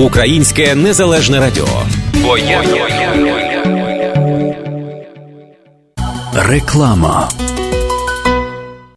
Українське незалежне радіо. Бо я... Реклама.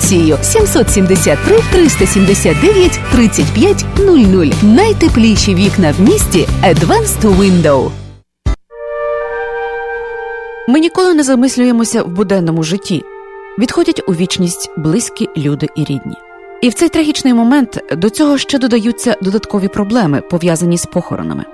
773 379 35 00. Найтепліші вікна в місті Advanced Window. Ми ніколи не замислюємося в буденному житті. Відходять у вічність близькі люди і рідні. І в цей трагічний момент до цього ще додаються додаткові проблеми, пов'язані з похоронами.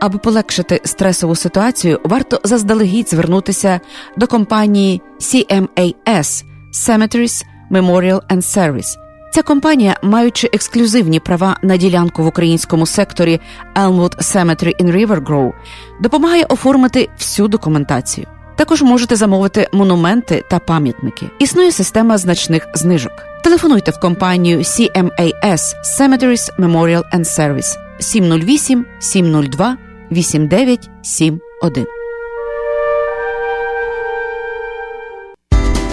Аби полегшити стресову ситуацію, варто заздалегідь звернутися до компанії CMAS Cemeteries Memorial and Service. Ця компанія, маючи ексклюзивні права на ділянку в українському секторі Elmwood Cemetery in River Grove, допомагає оформити всю документацію. Також можете замовити монументи та пам'ятники. Існує система значних знижок. Телефонуйте в компанію CMAS Cemeteries Memorial and Service 708 702 8971.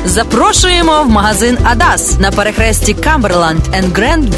Запрошуємо в магазин Адас на перехресті Камберланд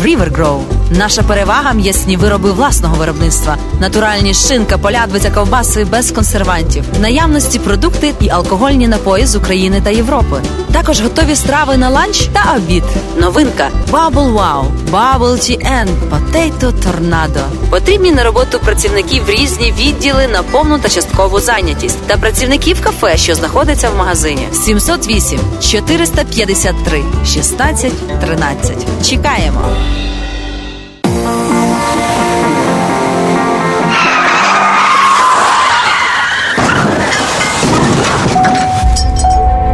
River Grove. Наша перевага м'ясні вироби власного виробництва, натуральні шинка, полядвиця, ковбаси без консервантів, наявності продукти і алкогольні напої з України та Європи. Також готові страви на ланч та обід. Новинка Bubble Wow, Bubble TN, Potato Tornado. Потрібні на роботу працівників різні відділи на повну та часткову зайнятість та працівників кафе, що знаходиться в магазині. 708 453 16 13. Чекаємо.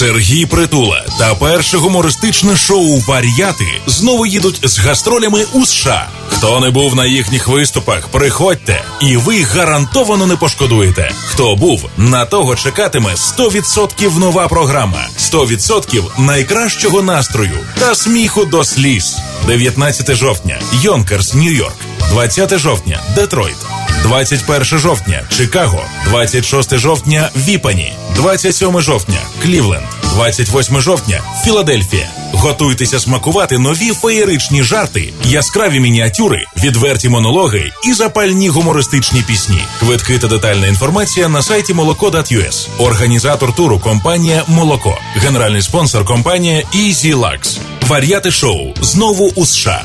Сергій Притула та перше гумористичне шоу Вар'яти знову їдуть з гастролями у США. Хто не був на їхніх виступах, приходьте, і ви гарантовано не пошкодуєте. Хто був, на того чекатиме 100% нова програма, 100% найкращого настрою та сміху до сліз. 19 жовтня, Йонкерс, Нью-Йорк. 20 жовтня, Детройт. 21 жовтня Чикаго, 26 жовтня Віпані, 27 жовтня Клівленд, 28 жовтня Філадельфія. Готуйтеся смакувати нові феєричні жарти, яскраві мініатюри, відверті монологи і запальні гумористичні пісні. Квитки та детальна інформація на сайті молоко.us. Організатор туру компанія Молоко. Генеральний спонсор компанія Easy Lux. Вар'яти шоу знову у США.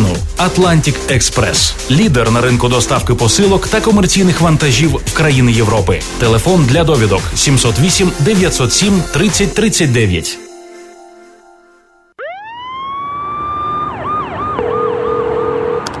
Atlantic Express. лідер на ринку доставки посилок та комерційних вантажів в країни Європи. Телефон для довідок 708 907 30 39.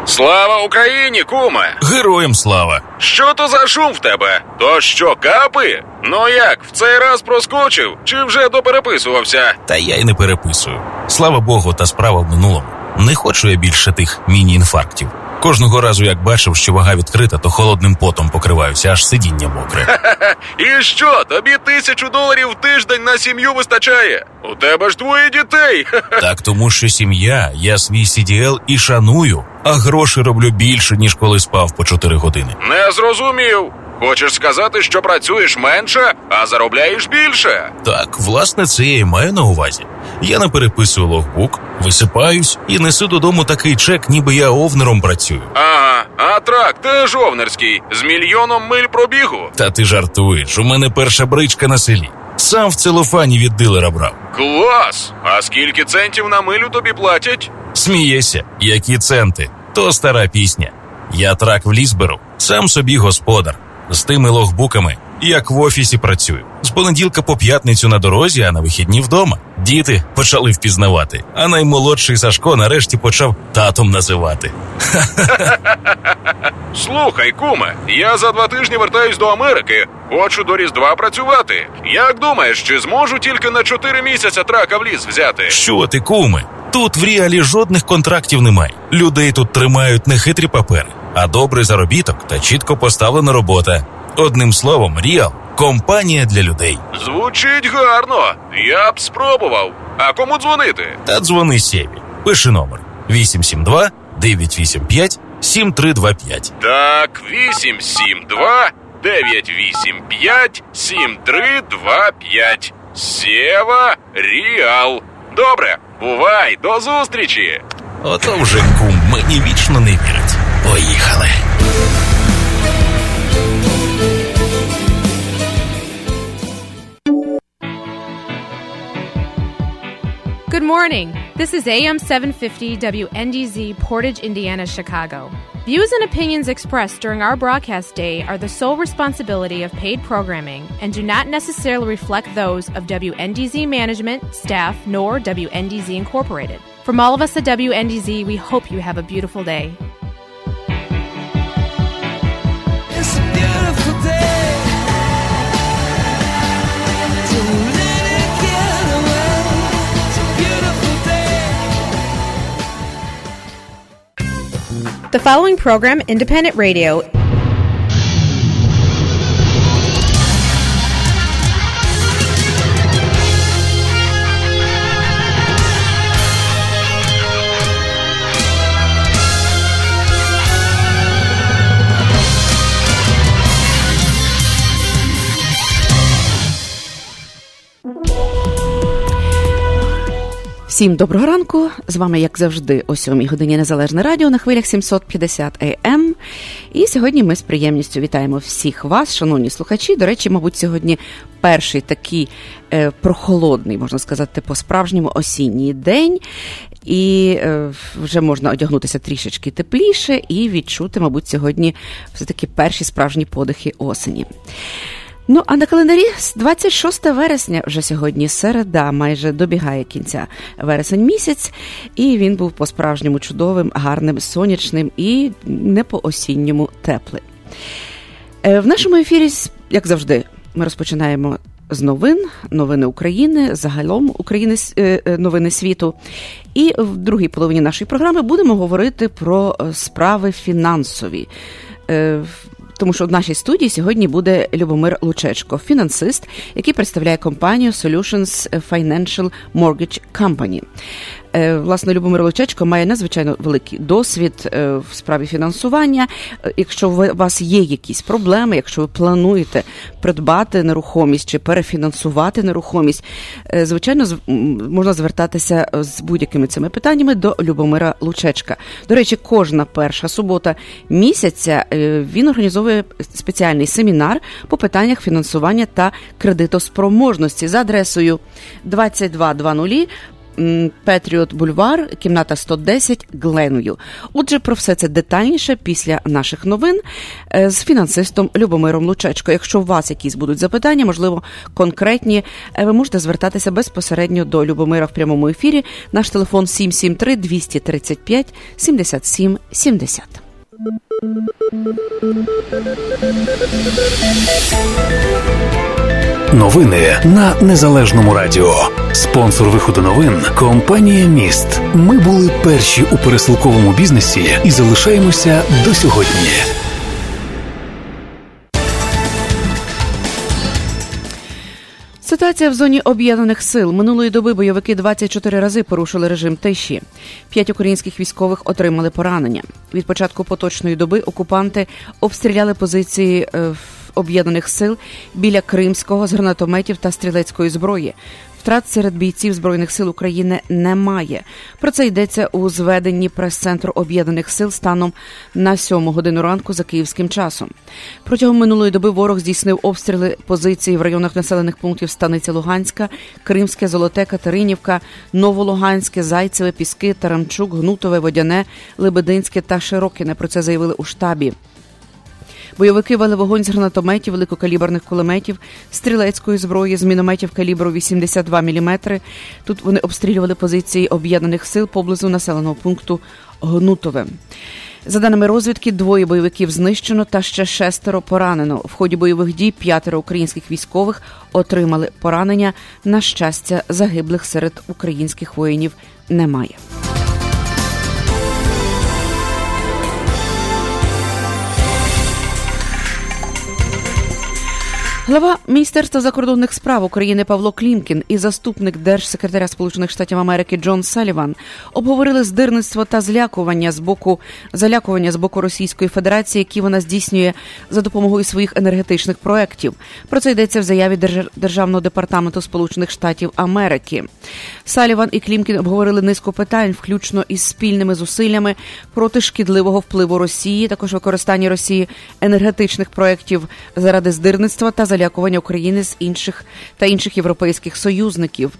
Слава Україні, куме! Героям слава! Що то за шум в тебе? То що, капи? Ну як, в цей раз проскочив? Чи вже допереписувався? Та я й не переписую. Слава Богу, та справа в минулому. Не хочу я більше тих міні-інфарктів. Кожного разу, як бачив, що вага відкрита, то холодним потом покриваюся, аж сидіння мокре. І що, тобі тисячу доларів в тиждень на сім'ю вистачає? У тебе ж двоє дітей. Так тому, що сім'я, я свій CDL і шаную, а гроші роблю більше, ніж коли спав по 4 години. Не зрозумів. Хочеш сказати, що працюєш менше, а заробляєш більше? Так, власне, це я і маю на увазі. Я не переписую логбук, висипаюсь і несу додому такий чек, ніби я овнером працюю. Ага, а трак теж овнерський з мільйоном миль пробігу. Та ти жартуєш, у мене перша бричка на селі. Сам в целофані від дилера брав. Клас! А скільки центів на милю тобі платять? Смієшся, які центи, то стара пісня. Я трак в ліс беру, сам собі господар. З тими логбуками, як в офісі працюю. З понеділка по п'ятницю на дорозі, а на вихідні вдома. Діти почали впізнавати, а наймолодший Сашко нарешті почав татом називати. Слухай, куме, я за два тижні вертаюсь до Америки. Хочу до Різдва працювати. Як думаєш, чи зможу тільки на чотири місяця трака в ліс взяти? Що ти, куме? Тут в реалі жодних контрактів немає. Людей тут тримають не хитрі папери, а добрий заробіток та чітко поставлена робота. Одним словом, Ріал компанія для людей. Звучить гарно. Я б спробував. А кому дзвонити? Та дзвони Сєві. Пиши номер 872 985 7325. Так, 872 985 7325. Сєва Ріал. Добре, бувай, до зустрічі. Ото вже кум мені вічно не вірить. Поїхали. Good morning. This is AM 750 WNDZ Portage, Indiana, Chicago. Views and opinions expressed during our broadcast day are the sole responsibility of paid programming and do not necessarily reflect those of WNDZ management, staff, nor WNDZ Incorporated. From all of us at WNDZ, we hope you have a beautiful day. The following program, Independent Radio, Всім доброго ранку. З вами, як завжди, о 7 годині Незалежне Радіо на хвилях 750 АМ. І сьогодні ми з приємністю вітаємо всіх вас, шановні слухачі. До речі, мабуть, сьогодні перший такий е, прохолодний, можна сказати, по-справжньому осінній день. І е, вже можна одягнутися трішечки тепліше і відчути, мабуть, сьогодні все-таки перші справжні подихи осені. Ну, а на календарі 26 вересня, вже сьогодні середа, майже добігає кінця вересень місяць, і він був по-справжньому чудовим, гарним, сонячним і не по-осінньому теплим. Е, В нашому ефірі, як завжди, ми розпочинаємо з новин, новини України, загалом України е, е, новини світу. І в другій половині нашої програми будемо говорити про справи фінансові. Тому що в нашій студії сьогодні буде Любомир Лучечко, фінансист, який представляє компанію Solutions Financial Mortgage Company. Е, Власне, Любомир Лучечко має надзвичайно великий досвід е, в справі фінансування. Е, Якщо у вас є якісь проблеми, якщо ви плануєте придбати нерухомість чи перефінансувати нерухомість, звичайно, можна звертатися з будь-якими цими питаннями до Любомира Лучечка. До речі, кожна перша субота місяця він організовує спеціальний семінар по питаннях фінансування та кредитоспроможності за адресою 2220 м, Петріот Бульвар, кімната 110 Гленвью. Отже, про все це детальніше після наших новин е, з фінансистом Любомиром Лучечко. Якщо у вас якісь будуть запитання, можливо, конкретні, е, ви можете звертатися безпосередньо до Любомира в прямому ефірі. Наш телефон 773 235 77 70. Новини на незалежному радіо. Спонсор виходу новин компанія Міст. Ми були перші у пересилковому бізнесі і залишаємося до сьогодні. Ситуація в зоні об'єднаних сил минулої доби бойовики 24 рази порушили режим тиші. П'ять українських військових отримали поранення. Від початку поточної доби окупанти обстріляли позиції е, в об'єднаних сил біля Кримського з гранатометів та стрілецької зброї. Втрат серед бійців збройних сил України немає. Про це йдеться у зведенні прес-центру об'єднаних сил станом на 7 годину ранку за київським часом. Протягом минулої доби ворог здійснив обстріли позицій в районах населених пунктів Станиця Луганська, Кримське, Золоте, Катеринівка, Новолуганське, Зайцеве, Піски, Тарамчук, Гнутове, Водяне, Лебединське та Широкине. Про це заявили у штабі. Бойовики вели вогонь з гранатометів, великокаліберних кулеметів, стрілецької зброї, з мінометів калібру 82 мм. Тут вони обстрілювали позиції об'єднаних сил поблизу населеного пункту Гнутове. За даними розвідки, двоє бойовиків знищено та ще шестеро поранено. В ході бойових дій п'ятеро українських військових отримали поранення. На щастя, загиблих серед українських воїнів немає. Глава Міністерства закордонних справ України Павло Клімкін і заступник держсекретаря Сполучених Штатів Америки Джон Саліван обговорили здирництво та злякування з боку залякування з боку Російської Федерації, які вона здійснює за допомогою своїх енергетичних проєктів. Про це йдеться в заяві Державного департаменту Сполучених Штатів Америки. Саліван і Клімкін обговорили низку питань, включно із спільними зусиллями проти шкідливого впливу Росії, також використання Росії енергетичних проєктів заради здирництва та залякування України з інших та інших європейських союзників.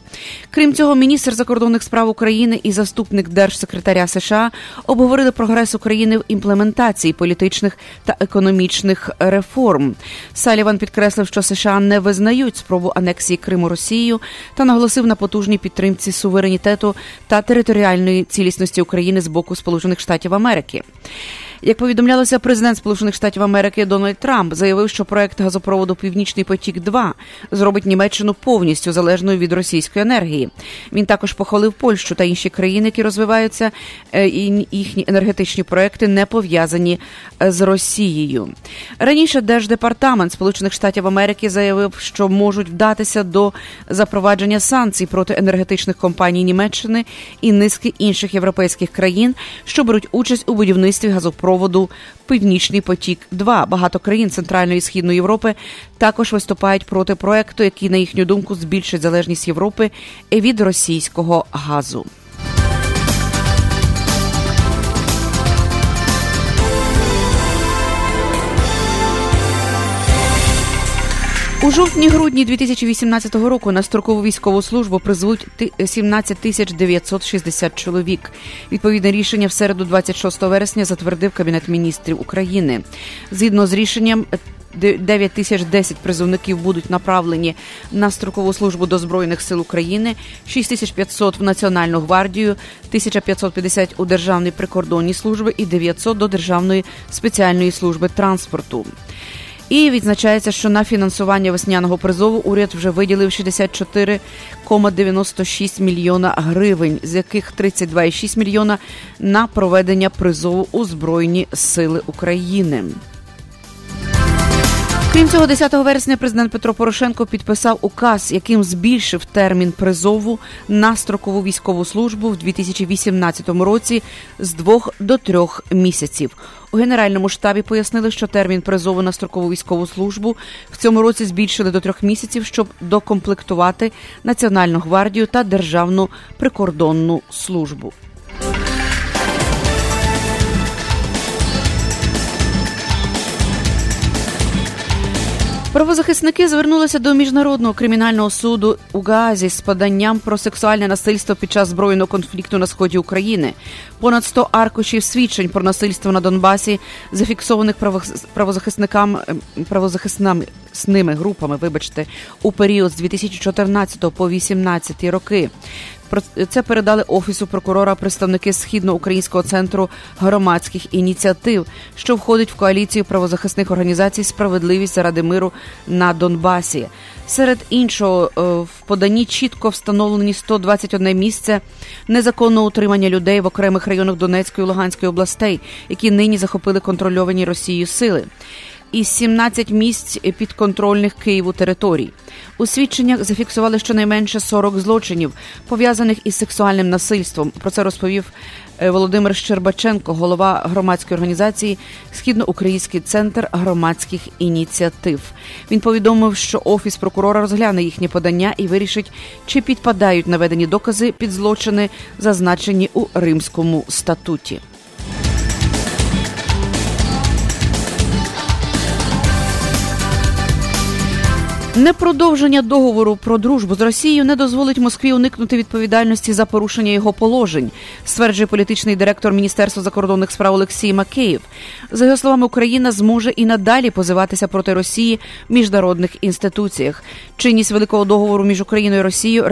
Крім цього, міністр закордонних справ України і заступник держсекретаря США обговорили прогрес України в імплементації політичних та економічних реформ. Саліван підкреслив, що США не визнають спробу анексії Криму Росією та наголосив на потужній підтримці суверенітету та територіальної цілісності України з боку Сполучених Штатів Америки. Як повідомлялося, президент Сполучених Штатів Америки Дональд Трамп заявив, що проект газопроводу Північний потік 2 зробить Німеччину повністю залежною від російської енергії. Він також похвалив Польщу та інші країни, які розвиваються, е, і їхні енергетичні проекти не пов'язані е, з Росією. Раніше Держдепартамент Сполучених Штатів Америки заявив, що можуть вдатися до запровадження санкцій проти енергетичних компаній Німеччини і низки інших європейських країн, що беруть участь у будівництві газопроводу Північний потік. 2 багато країн Центральної і Східної Європи також виступають проти проекту, який, на їхню думку, збільшить залежність Європи від російського газу. У жовтні-грудні 2018 року на строкову військову службу призвуть ти- 17 тисяч 960 чоловік. Відповідне рішення в середу, 26 вересня, затвердив Кабінет міністрів України. Згідно з рішенням. 9 тисяч 10 призовників будуть направлені на строкову службу до Збройних сил України, 6 тисяч 500 в Національну гвардію, 1550 у Державні прикордонні служби і 900 до Державної спеціальної служби транспорту. І відзначається, що на фінансування весняного призову уряд вже виділив 64,96 мільйона гривень, з яких 32,6 мільйона на проведення призову у Збройні Сили України. Крім цього, 10 вересня президент Петро Порошенко підписав указ, яким збільшив термін призову на строкову військову службу в 2018 році з двох до трьох місяців. У генеральному штабі пояснили, що термін призову на строкову військову службу в цьому році збільшили до трьох місяців, щоб докомплектувати Національну гвардію та Державну прикордонну службу. Правозахисники звернулися до міжнародного кримінального суду у Гаазі з поданням про сексуальне насильство під час збройного конфлікту на сході України. Понад 100 аркушів свідчень про насильство на Донбасі, зафіксованих правозах- правозахисниками правозахисними групами, вибачте, у період з 2014 по 2018 роки. Це передали офісу прокурора представники східноукраїнського центру громадських ініціатив, що входить в коаліцію правозахисних організацій Справедливість заради миру на Донбасі. Серед іншого е, в поданні чітко встановлені 121 місце незаконного утримання людей в окремих районах Донецької і Луганської областей, які нині захопили контрольовані Росією сили. І 17 місць підконтрольних Києву територій. У свідченнях зафіксували щонайменше 40 злочинів, пов'язаних із сексуальним насильством. Про це розповів е, Володимир Щербаченко, голова громадської організації Східноукраїнський центр громадських ініціатив. Він повідомив, що офіс прокурора розгляне їхні подання і вирішить, чи підпадають наведені докази під злочини, зазначені у Римському статуті. Непродовження договору про дружбу з Росією не дозволить Москві уникнути відповідальності за порушення його положень, стверджує політичний директор Міністерства закордонних справ Олексій Макеєв. За його словами, Україна зможе і надалі позиватися проти Росії в міжнародних інституціях. Чинність великого договору між Україною і Росією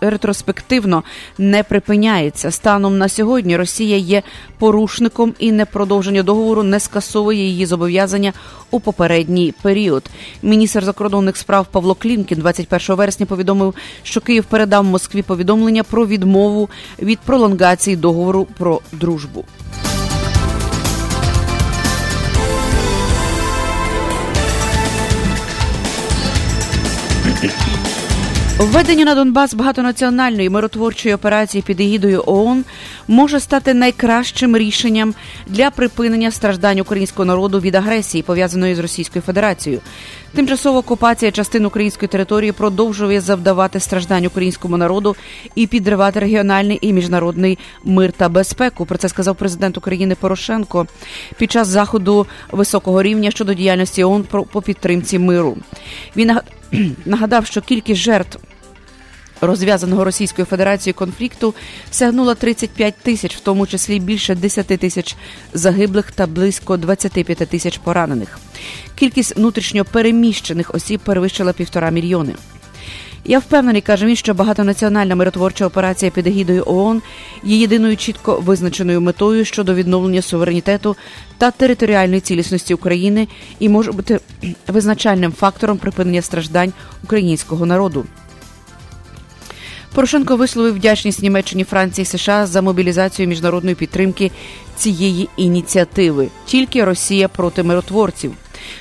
ретроспективно не припиняється. Станом на сьогодні Росія є порушником і непродовження договору не скасовує її зобов'язання у попередній період. Міністр закордонних справ Павло Клімкін 21 вересня повідомив, що Київ передав Москві повідомлення про відмову від пролонгації договору про дружбу. Введення на Донбас багатонаціональної миротворчої операції під егідою ООН може стати найкращим рішенням для припинення страждань українського народу від агресії, пов'язаної з Російською Федерацією. Тимчасова окупація частин української території продовжує завдавати страждань українському народу і підривати регіональний і міжнародний мир та безпеку. Про це сказав президент України Порошенко під час заходу високого рівня щодо діяльності ООН по підтримці миру. Він нагадав, що кількість жертв розв'язаного Російською Федерацією конфлікту сягнула 35 тисяч, в тому числі більше 10 тисяч загиблих та близько 25 тисяч поранених. Кількість внутрішньо переміщених осіб перевищила півтора мільйони. Я впевнений, каже він, що багатонаціональна миротворча операція під егідою ООН є єдиною чітко визначеною метою щодо відновлення суверенітету та територіальної цілісності України і може бути визначальним фактором припинення страждань українського народу. Порошенко висловив вдячність Німеччині, Франції, США за мобілізацію міжнародної підтримки цієї ініціативи. Тільки Росія проти миротворців.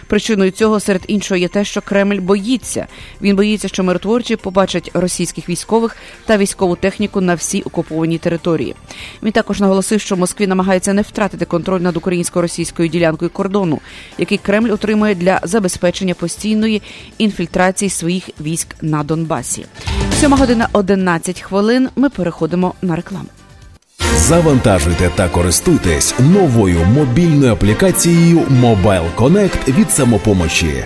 Причиною цього серед іншого є те, що Кремль боїться. Він боїться, що миротворці побачать російських військових та військову техніку на всій окупованій території. Він також наголосив, що Москві намагається не втратити контроль над українсько-російською ділянкою кордону, який Кремль отримує для забезпечення постійної інфільтрації своїх військ на Донбасі. Сьома година 11 хвилин. Ми переходимо на рекламу. Завантажуйте та користуйтесь новою мобільною аплікацією Mobile Connect від самопомочі.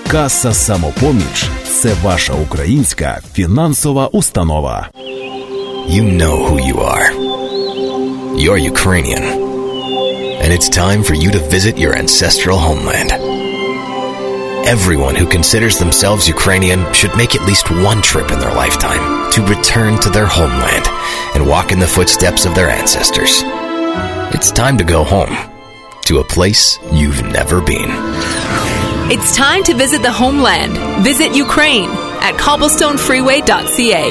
Каса самопоміч це ваша українська фінансова установа. You know who you are. You're Ukrainian. And it's time for you to visit your ancestral homeland. everyone who considers themselves Ukrainian should make at least one trip in their lifetime to return to their homeland and walk in the footsteps of their ancestors. It's time to go home to a place you've never been. It's time to visit the homeland. Visit Ukraine at cobblestonefreeway.ca.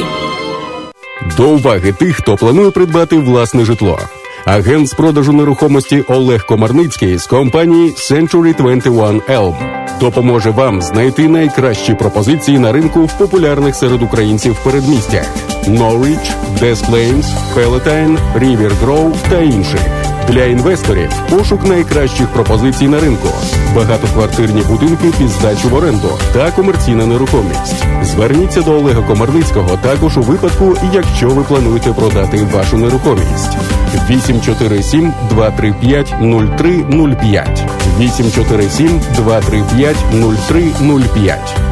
До уваги тих, хто планує придбати власне житло. Агент з продажу нерухомості Олег Комарницький з компанії Century 21 Elm допоможе вам знайти найкращі пропозиції на ринку в популярних серед українців передмістях Norwich, Des Plains, Palatine, River Grove та інших. Для інвесторів пошук найкращих пропозицій на ринку, багатоквартирні будинки під здачу в оренду та комерційна нерухомість. Зверніться до Олега Комарницького також у випадку, якщо ви плануєте продати вашу нерухомість. 847 235 0305 847 235 0305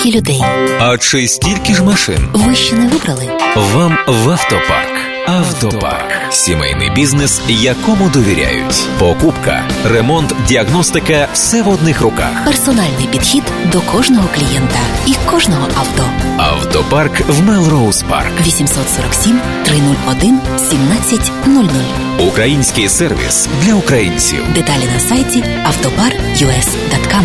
Скільки людей? А чи стільки ж машин? Ви ще не вибрали? Вам в автопарк. Автопарк сімейний бізнес, якому довіряють. Покупка, ремонт, діагностика все в одних руках. Персональний підхід до кожного клієнта і кожного авто. Автопарк в Мелроуз Парк. 847 301 1700. Український сервіс для українців. Деталі на сайті автопар.us.com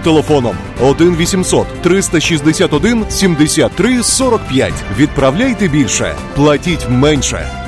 телефоном 1 800 361 73 45. Відправляйте більше, платіть менше.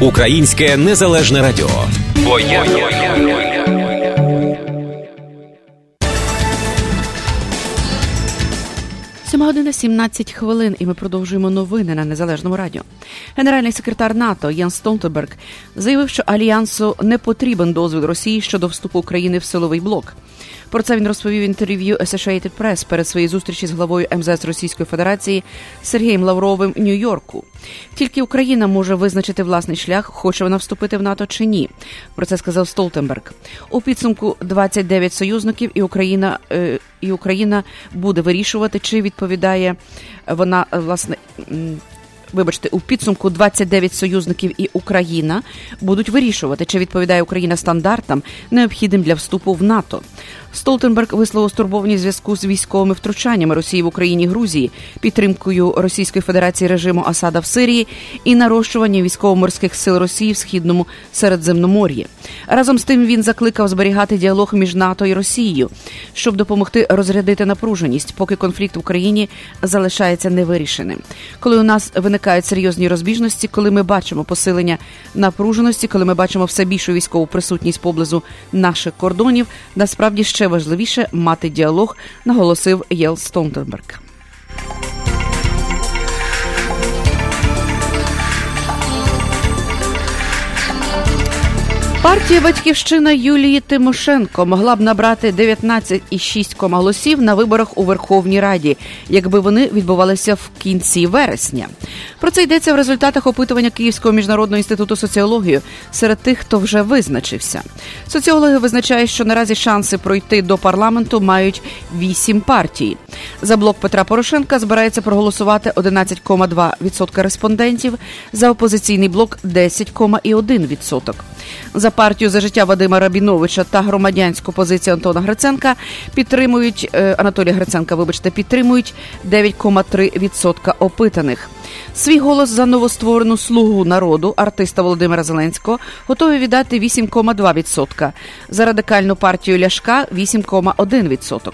Українське незалежне радіо. Бо 7 година 17 хвилин, і ми продовжуємо новини на незалежному радіо. Генеральний секретар НАТО Ян Столтенберг заявив, що альянсу не потрібен дозвіл Росії щодо вступу України в силовий блок. Про це він розповів інтерв'ю Associated Press перед своєю зустрічі з главою МЗС Російської Федерації Сергієм Лавровим в Нью-Йорку. Тільки Україна може визначити власний шлях, хоче вона вступити в НАТО чи ні. Про це сказав Столтенберг. У підсумку 29 союзників і Україна. Е і Україна буде вирішувати, чи відповідає вона е, власне. Вибачте, у підсумку 29 союзників і Україна будуть вирішувати, чи відповідає Україна стандартам, необхідним для вступу в НАТО. Столтенберг висловив стурбованість зв'язку з військовими втручаннями Росії в Україні і Грузії, підтримкою Російської Федерації режиму Асада в Сирії і нарощування військово-морських сил Росії в східному Середземномор'ї. Разом з тим він закликав зберігати діалог між НАТО і Росією, щоб допомогти розрядити напруженість, поки конфлікт в Україні залишається невирішеним. Коли у нас виникають серйозні розбіжності, коли ми бачимо посилення напруженості, коли ми бачимо все більшу військову присутність поблизу наших кордонів, насправді ще важливіше мати діалог, наголосив Єл Столтенберг. Партія Батьківщина Юлії Тимошенко могла б набрати 19,6 голосів на виборах у Верховній Раді, якби вони відбувалися в кінці вересня. Про це йдеться в результатах опитування Київського міжнародного інституту соціології серед тих, хто вже визначився. Соціологи визначають, що наразі шанси пройти до парламенту мають 8 партій. За блок Петра Порошенка збирається проголосувати 11,2% респондентів, за опозиційний блок 10,1%. За партію за життя Вадима Рабіновича та громадянську позицію Антона Гриценка підтримують е, Анатолія Гриценка, вибачте, підтримують 9,3% опитаних. Свій голос за новостворену слугу народу артиста Володимира Зеленського готові віддати 8,2%. За радикальну партію Ляшка 8,1%.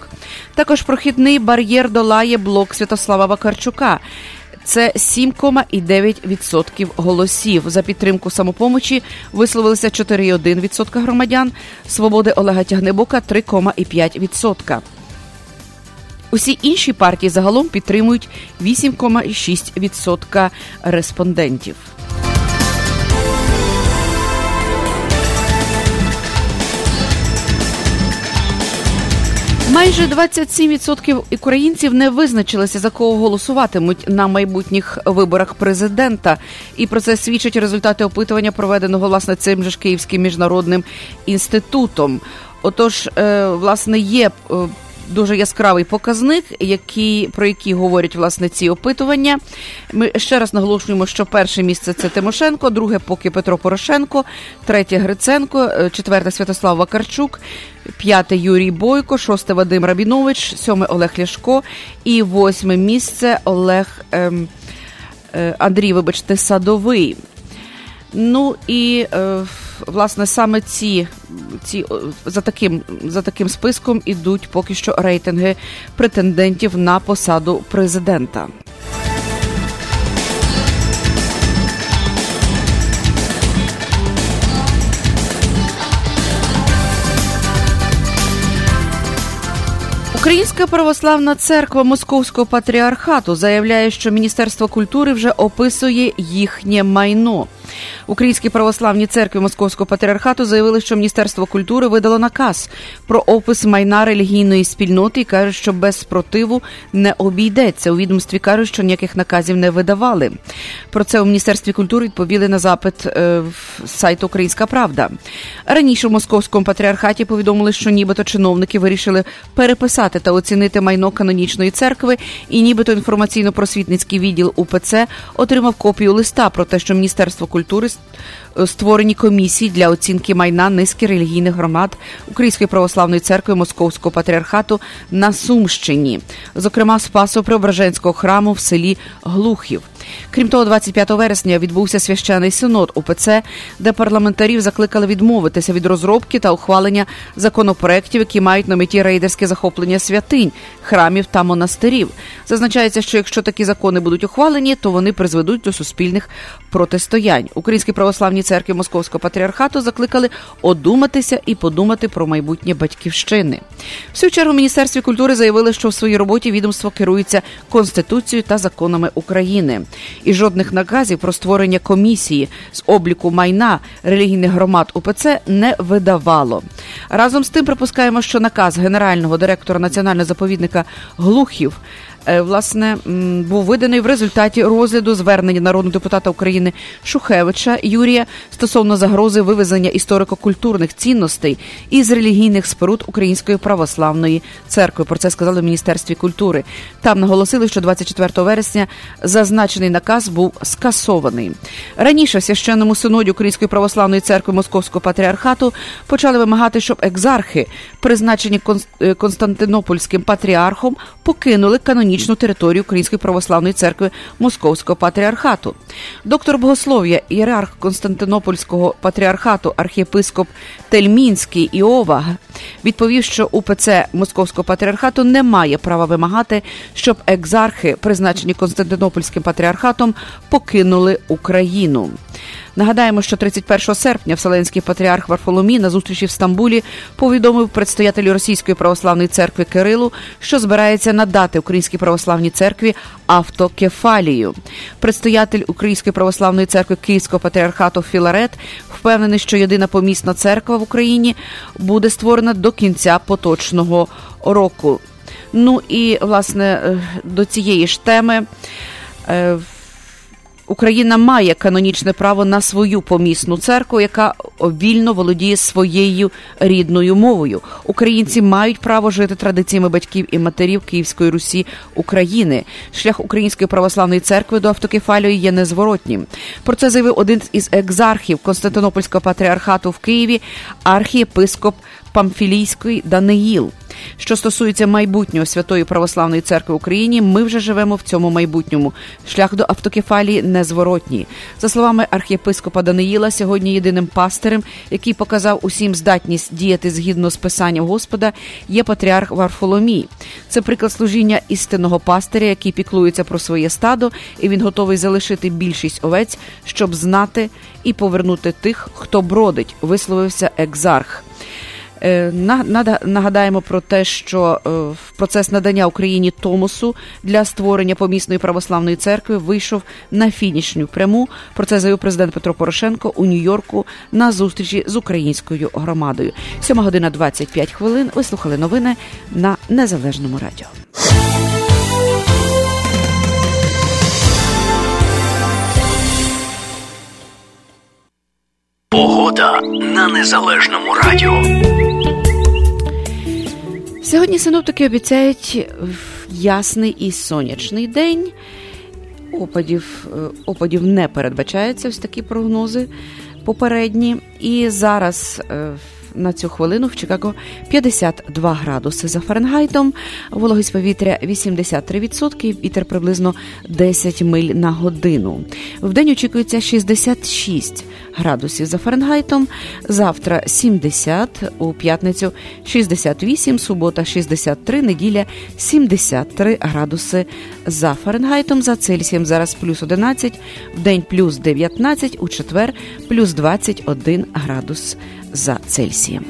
Також прохідний бар'єр долає блок Святослава Вакарчука. Це 7,9% голосів. За підтримку самопомочі висловилися 4,1% громадян. Свободи Олега Тягнебока 3,5%. Усі інші партії загалом підтримують 8,6% респондентів. Майже 27% українців не визначилися за кого голосуватимуть на майбутніх виборах президента, і про це свідчать результати опитування, проведеного власне цим же ж Київським міжнародним інститутом. Отож, е, власне, є е, дуже яскравий показник, який, про який говорять власне ці опитування. Ми ще раз наголошуємо, що перше місце це Тимошенко, друге поки Петро Порошенко, третє Гриценко, е, четверте Святослав Вакарчук, п'яте Юрій Бойко, шосте Вадим Рабінович, сьоме Олег Ляшко і восьме місце Олег ем, е, Андрій, вибачте, Садовий. Ну і е, власне саме ці, ці за таким за таким списком ідуть поки що рейтинги претендентів на посаду президента. Українська православна церква Московського патріархату заявляє, що Міністерство культури вже описує їхнє майно. Українські православні церкви Московського патріархату заявили, що Міністерство культури видало наказ про опис майна релігійної спільноти і кажуть, що без спротиву не обійдеться. У відомстві кажуть, що ніяких наказів не видавали. Про це у міністерстві культури відповіли на запит е, в сайту Українська Правда. Раніше в московському патріархаті повідомили, що нібито чиновники вирішили переписати та оцінити майно канонічної церкви, і нібито інформаційно-просвітницький відділ УПЦ отримав копію листа про те, що Міністерство культури створені комісії для оцінки майна низки релігійних громад Української православної церкви Московського патріархату на Сумщині, зокрема Спасо-Преображенського храму в селі Глухів. Крім того, 25 вересня відбувся священий синод УПЦ, де парламентарів закликали відмовитися від розробки та ухвалення законопроєктів, які мають на меті рейдерське захоплення святинь, храмів та монастирів. Зазначається, що якщо такі закони будуть ухвалені, то вони призведуть до суспільних протистоянь. Українські православні церкви Московського патріархату закликали одуматися і подумати про майбутнє батьківщини. В свою чергу міністерстві культури заявили, що в своїй роботі відомство керується конституцією та законами України, і жодних наказів про створення комісії з обліку майна релігійних громад УПЦ не видавало. Разом з тим припускаємо, що наказ генерального директора національного заповідника Глухів власне був виданий в результаті розгляду звернення народного депутата України Шухевича Юрія стосовно загрози вивезення історико-культурних цінностей із релігійних споруд Української православної церкви. Про це сказали в міністерстві культури. Там наголосили, що 24 вересня зазначений наказ був скасований. Раніше священному синоді Української православної церкви Московського патріархату почали вимагати, щоб екзархи, призначені е, Константинопольським патріархом, покинули канонічну територію Української православної церкви Московського патріархату. Доктор богослов'я, ієрарх Константинопольського патріархату, архієпископ Тельмінський Іова відповів, що УПЦ Московського патріархату не має права вимагати, щоб екзархи, призначені Константинопольським патріархатом, покинули Україну. Нагадаємо, що 31 серпня Вселенський патріарх Варфоломій на зустрічі в Стамбулі повідомив предстоятелю Російської православної церкви Кирилу, що збирається надати Українській православній церкві автокефалію. Предстоятель Української православної церкви Київського патріархату Філарет впевнений, що єдина помісна церква в Україні буде створена до кінця поточного року. Ну і власне е, до цієї ж теми. Україна має канонічне право на свою помісну церкву, яка вільно володіє своєю рідною мовою. Українці мають право жити традиціями батьків і матерів Київської Русі України. Шлях Української православної церкви до автокефалії є незворотнім. Про це заявив один із екзархів Константинопольського патріархату в Києві, архієпископ Памфілійський Даниїл. Що стосується майбутнього святої православної церкви в Україні, ми вже живемо в цьому майбутньому. Шлях до автокефалії незворотній. За словами архієпископа Даниїла, сьогодні єдиним пастирем, який показав усім здатність діяти згідно з писанням Господа, є патріарх Варфоломій. Це приклад служіння істинного пастиря, який піклується про своє стадо, і він готовий залишити більшість овець, щоб знати і повернути тих, хто бродить, висловився екзарх. Е, Нагадаємо про те, що е, в процес надання Україні Томосу для створення помісної православної церкви вийшов на фінішню пряму. Про це заявив президент Петро Порошенко у Нью-Йорку на зустрічі з українською громадою. 7 година 25 хвилин. Ви слухали новини на незалежному радіо. Погода на незалежному радіо. Сьогодні синоптики обіцяють е, ясний і сонячний день. Опадів, е, опадів не передбачається ось такі прогнози попередні. І зараз е, на цю хвилину в Чикаго 52 градуси за Фаренгайтом, вологість повітря 83%, вітер приблизно 10 миль на годину. Вдень очікується 66 градусів за Фаренгайтом, завтра 70, у п'ятницю 68, субота 63, неділя 73 градуси за Фаренгайтом, за Цельсієм зараз плюс 11, вдень плюс 19, у четвер плюс 21 градус за Цельсієм.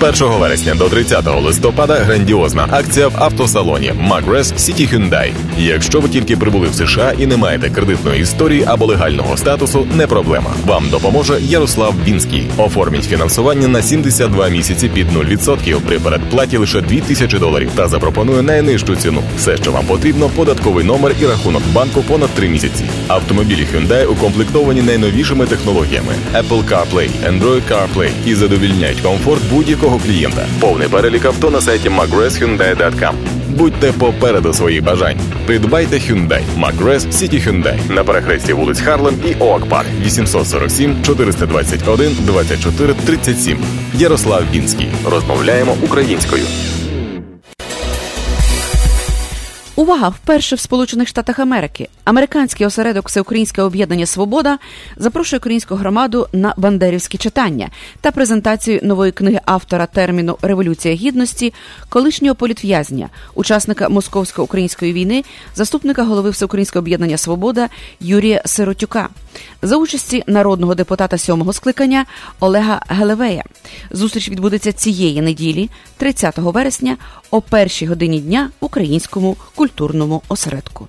З 1 вересня до 30 листопада грандіозна акція в автосалоні Magres City Hyundai. Якщо ви тільки прибули в США і не маєте кредитної історії або легального статусу, не проблема. Вам допоможе Ярослав Вінський. Оформіть фінансування на 72 місяці під 0% при передплаті лише 2000 доларів та запропонує найнижчу ціну. Все, що вам потрібно, податковий номер і рахунок банку понад 3 місяці. Автомобілі Hyundai укомплектовані найновішими технологіями Apple CarPlay, Android CarPlay і задовільняють комфорт будь-якого клієнта. Повний перелік авто на сайті magreshyundai.com. Будьте попереду своїх бажань. Придбайте Hyundai McGrath City Hyundai на перехресті вулиць Харлем і Оак Парк 847 421 24 37. Ярослав Вінський. Розмовляємо українською. Увага! Вперше в Сполучених Штатах Америки американський осередок Всеукраїнське об'єднання Свобода запрошує українську громаду на бандерівські читання та презентацію нової книги автора терміну Революція гідності, колишнього політв'язня, учасника московсько-української війни, заступника голови Всеукраїнського об'єднання Свобода Юрія Сиротюка за участі народного депутата сьомого скликання Олега Гелевея. Зустріч відбудеться цієї неділі, 30 вересня, о першій годині дня українському культурному осередку.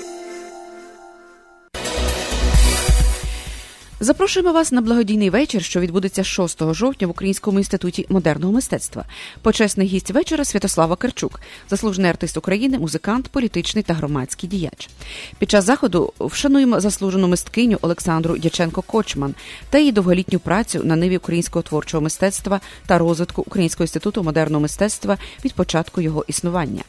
Запрошуємо вас на благодійний вечір, що відбудеться 6 жовтня в Українському інституті модерного мистецтва. Почесний гість вечора Святослава Карчук, заслужений артист України, музикант, політичний та громадський діяч. Під час заходу вшануємо заслужену мисткиню Олександру Дяченко Кочман та її довголітню працю на ниві українського творчого мистецтва та розвитку Українського інституту модерного мистецтва від початку його існування.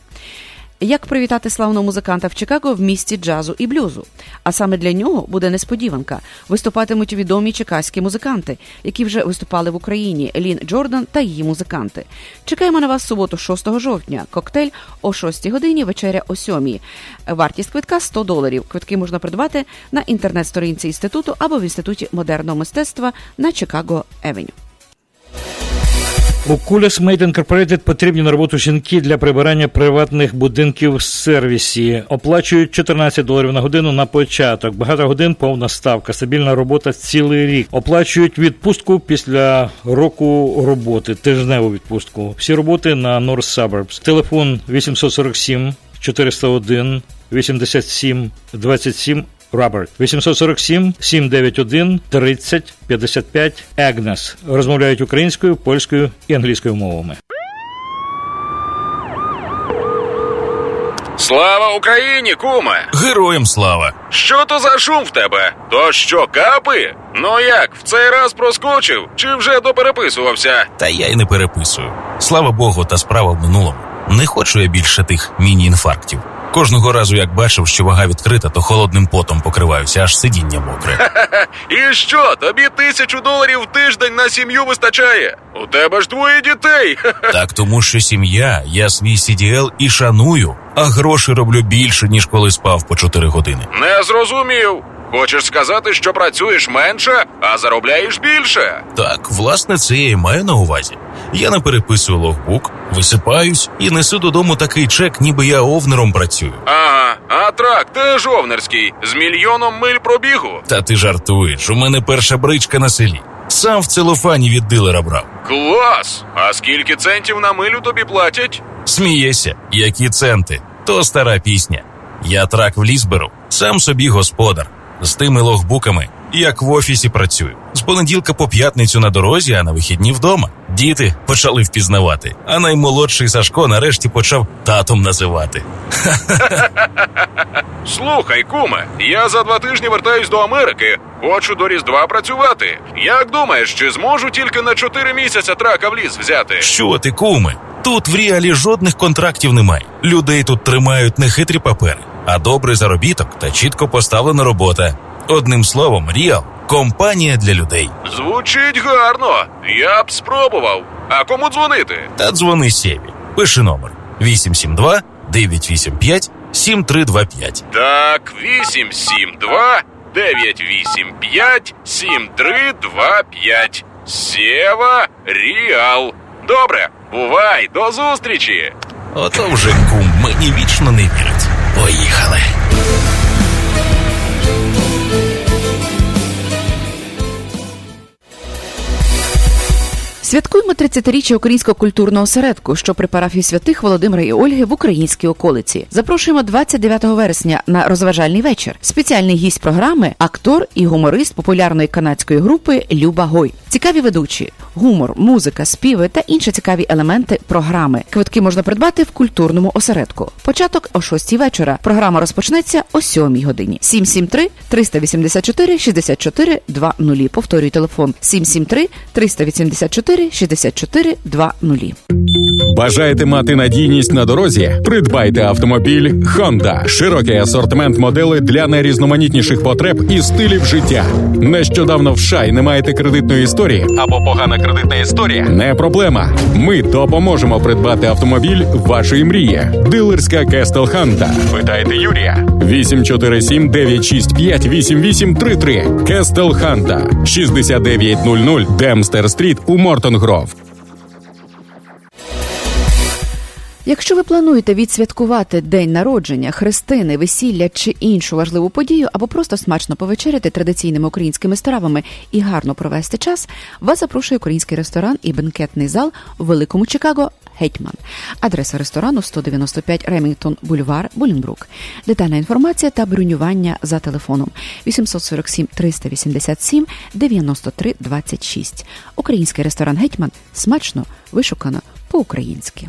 Як привітати славного музиканта в Чикаго в місті джазу і блюзу? А саме для нього буде несподіванка. Виступатимуть відомі чекаські музиканти, які вже виступали в Україні Лін Джордан та її музиканти. Чекаємо на вас суботу, 6 жовтня. Коктейль о 6 годині, вечеря о 7. Вартість квитка 100 доларів. Квитки можна придбати на інтернет-сторінці інституту або в інституті модерного мистецтва на Чикаго Евеню. У Куляс Made Incorporated потрібні на роботу жінки для прибирання приватних будинків в сервісі. Оплачують 14 доларів на годину на початок. Багато годин повна ставка, стабільна робота цілий рік. Оплачують відпустку після року роботи, тижневу відпустку. Всі роботи на North Suburbs. Телефон 847 401 87 27 Роберт 847 791 30 55 Агнес розмовляють українською, польською і англійською мовами. Слава Україні, куме! Героям слава! Що то за шум в тебе? То що, капи? Ну як, в цей раз проскочив? Чи вже допереписувався? Та я й не переписую. Слава Богу, та справа в минулому. Не хочу я більше тих міні-інфарктів. Кожного разу, як бачив, що вага відкрита, то холодним потом покриваюся, аж сидіння мокре. І що, тобі тисячу доларів в тиждень на сім'ю вистачає? У тебе ж двоє дітей. Так тому, що сім'я, я свій CDL і шаную, а гроші роблю більше, ніж коли спав по 4 години. Не зрозумів. Хочеш сказати, що працюєш менше, а заробляєш більше? Так, власне, це я і маю на увазі. Я не переписую логбук, висипаюсь і несу додому такий чек, ніби я овнером працюю. Ага, а трак теж овнерський, з мільйоном миль пробігу. Та ти жартуєш, у мене перша бричка на селі. Сам в целофані від дилера брав. Клас! А скільки центів на милю тобі платять? Смієшся, які центи, то стара пісня. Я трак в ліс беру, сам собі господар. З тими логбуками, як в офісі працюю. З понеділка по п'ятницю на дорозі, а на вихідні вдома. Діти почали впізнавати, а наймолодший Сашко нарешті почав татом називати. Слухай, куме, я за два тижні вертаюсь до Америки. Хочу до Різдва працювати. Як думаєш, чи зможу тільки на чотири місяця трака в ліс взяти? Що ти, куме? Тут в реалі жодних контрактів немає. Людей тут тримають не хитрі папери, а добрий заробіток та чітко поставлена робота. Одним словом, Ріал компанія для людей. Звучить гарно. Я б спробував. А кому дзвонити? Та дзвони Сєві. Пиши номер 872 985 7325. Так, 872 985 7325. Сєва Ріал. Добре, бувай, до зустрічі. Ото вже кум мені вічно не вірить. Поїхали. Святкуємо 30-річчя українського культурного осередку, що при парафії святих Володимира і Ольги в українській околиці. Запрошуємо 29 вересня на розважальний вечір. Спеціальний гість програми актор і гуморист популярної канадської групи Люба Гой. Цікаві ведучі, гумор, музика, співи та інші цікаві елементи програми. Квитки можна придбати в культурному осередку. Початок о 6 вечора. Програма розпочнеться о 7 годині. 773 384 64 20. Повторюю телефон 773 384 64 20. Бажаєте мати надійність на дорозі? Придбайте автомобіль Honda. Широкий асортимент моделей для найрізноманітніших потреб і стилів життя. Нещодавно в США і не маєте кредитної історії або погана кредитна історія? Не проблема. Ми допоможемо придбати автомобіль вашої мрії. Дилерська Castle Honda. Питайте Юрія. 847 965 8833. Castle Honda. 6900 Dempster Street у Мортон Якщо ви плануєте відсвяткувати день народження, хрестини, весілля чи іншу важливу подію, або просто смачно повечеряти традиційними українськими стравами і гарно провести час, вас запрошує український ресторан і бенкетний зал у Великому Чикаго Гетьман. Адреса ресторану 195 Ремінгтон Бульвар, Булінбрук. Детальна інформація та бронювання за телефоном 847 387 93 26. Український ресторан Гетьман смачно, вишукано по-українськи.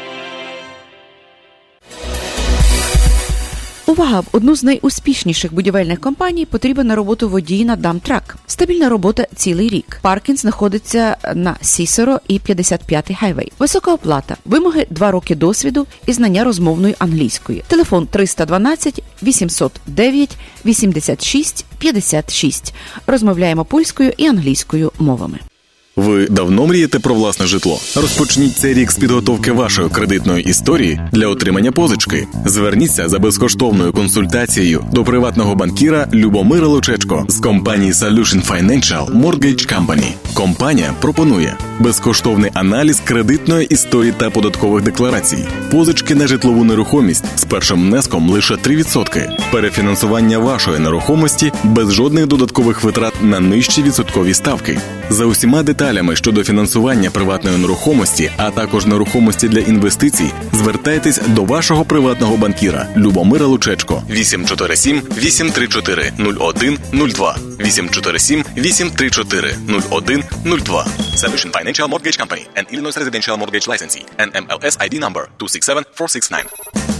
Увага! В одну з найуспішніших будівельних компаній потрібен на роботу водій на dump truck. Стабільна робота цілий рік. Паркінг знаходиться на Сісеро і 55-й хайвей. Висока оплата, вимоги 2 роки досвіду і знання розмовної англійської. Телефон 312 809 86 56. Розмовляємо польською і англійською мовами. Ви давно мрієте про власне житло? Розпочніть цей рік з підготовки вашої кредитної історії для отримання позички. Зверніться за безкоштовною консультацією до приватного банкіра Любомира Лучечко з компанії Solution Financial Mortgage Company. Компанія пропонує безкоштовний аналіз кредитної історії та податкових декларацій, позички на житлову нерухомість з першим внеском лише 3%, перефінансування вашої нерухомості без жодних додаткових витрат на нижчі відсоткові ставки. За усіма деталями щодо фінансування приватної нерухомості, а також нерухомості для інвестицій, звертайтесь до вашого приватного банкіра Любомира Лучечко. 847 834 0102 847 834 0102 Solution Financial Mortgage Company and Illinois Residential Mortgage Licensee. NMLS ID number 267469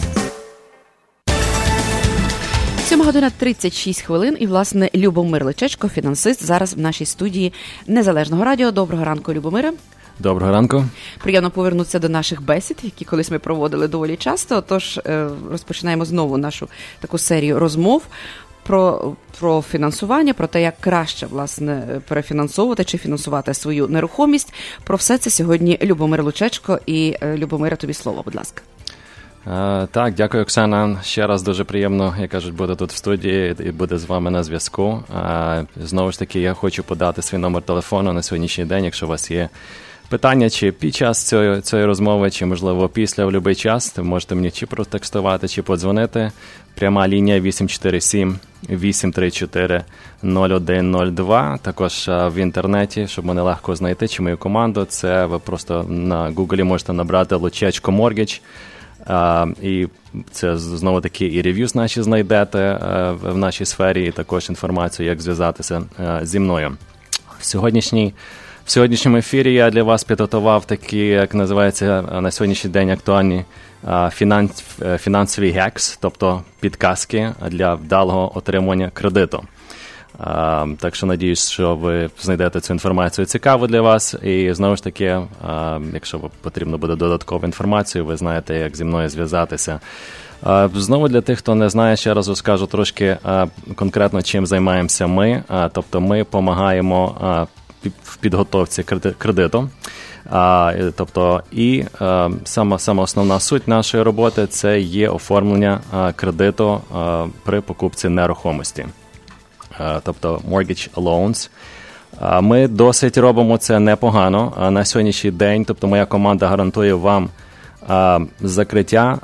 7 година 36 хвилин. І, власне, Любомир Личечко, фінансист, зараз в нашій студії Незалежного радіо. Доброго ранку, Любомире. Доброго ранку. Приємно повернутися до наших бесід, які колись ми проводили доволі часто. Тож е, розпочинаємо знову нашу таку серію розмов. Про про фінансування, про те, як краще власне перефінансовувати чи фінансувати свою нерухомість. Про все це сьогодні Любомир Лучечко і е, Любомира, тобі слово, будь ласка. Так, дякую, Оксана. Ще раз дуже приємно, як кажуть, бути тут в студії і бути з вами на зв'язку. Знову ж таки, я хочу подати свій номер телефону на сьогоднішній день, якщо у вас є. Питання, чи під час цієї, цієї розмови, чи можливо після в будь-який час, ви можете мені чи протекстувати, чи подзвонити. Пряма лінія 847 834 0102. Також в інтернеті, щоб мене легко знайти, чи мою команду. Це ви просто на Гуглі можете набрати Лучечко Моргідж. А, І це знову таки і рев'юз наші знайдете е, в нашій сфері, і також інформацію, як зв'язатися е, зі мною. В сьогоднішній в сьогоднішньому ефірі я для вас підготував такі, як називається е, на сьогоднішній день актуальні фінанс, фінансові гекс, тобто підказки для вдалого отримання кредиту. А, Так що надіюсь, що ви знайдете цю інформацію цікаву для вас. І знову ж таки, а, якщо потрібно буде додаткова інформація, ви знаєте, як зі мною зв'язатися. Знову для тих, хто не знає, ще раз розкажу трошки конкретно чим займаємося ми. Тобто ми допомагаємо в підготовці кредиту. А, Тобто, і а, сама сама основна суть нашої роботи це є оформлення а, кредиту при покупці нерухомості. Е, тобто mortgage loans. Е, ми досить робимо це непогано. Е, на сьогоднішній день, тобто моя команда гарантує вам закриття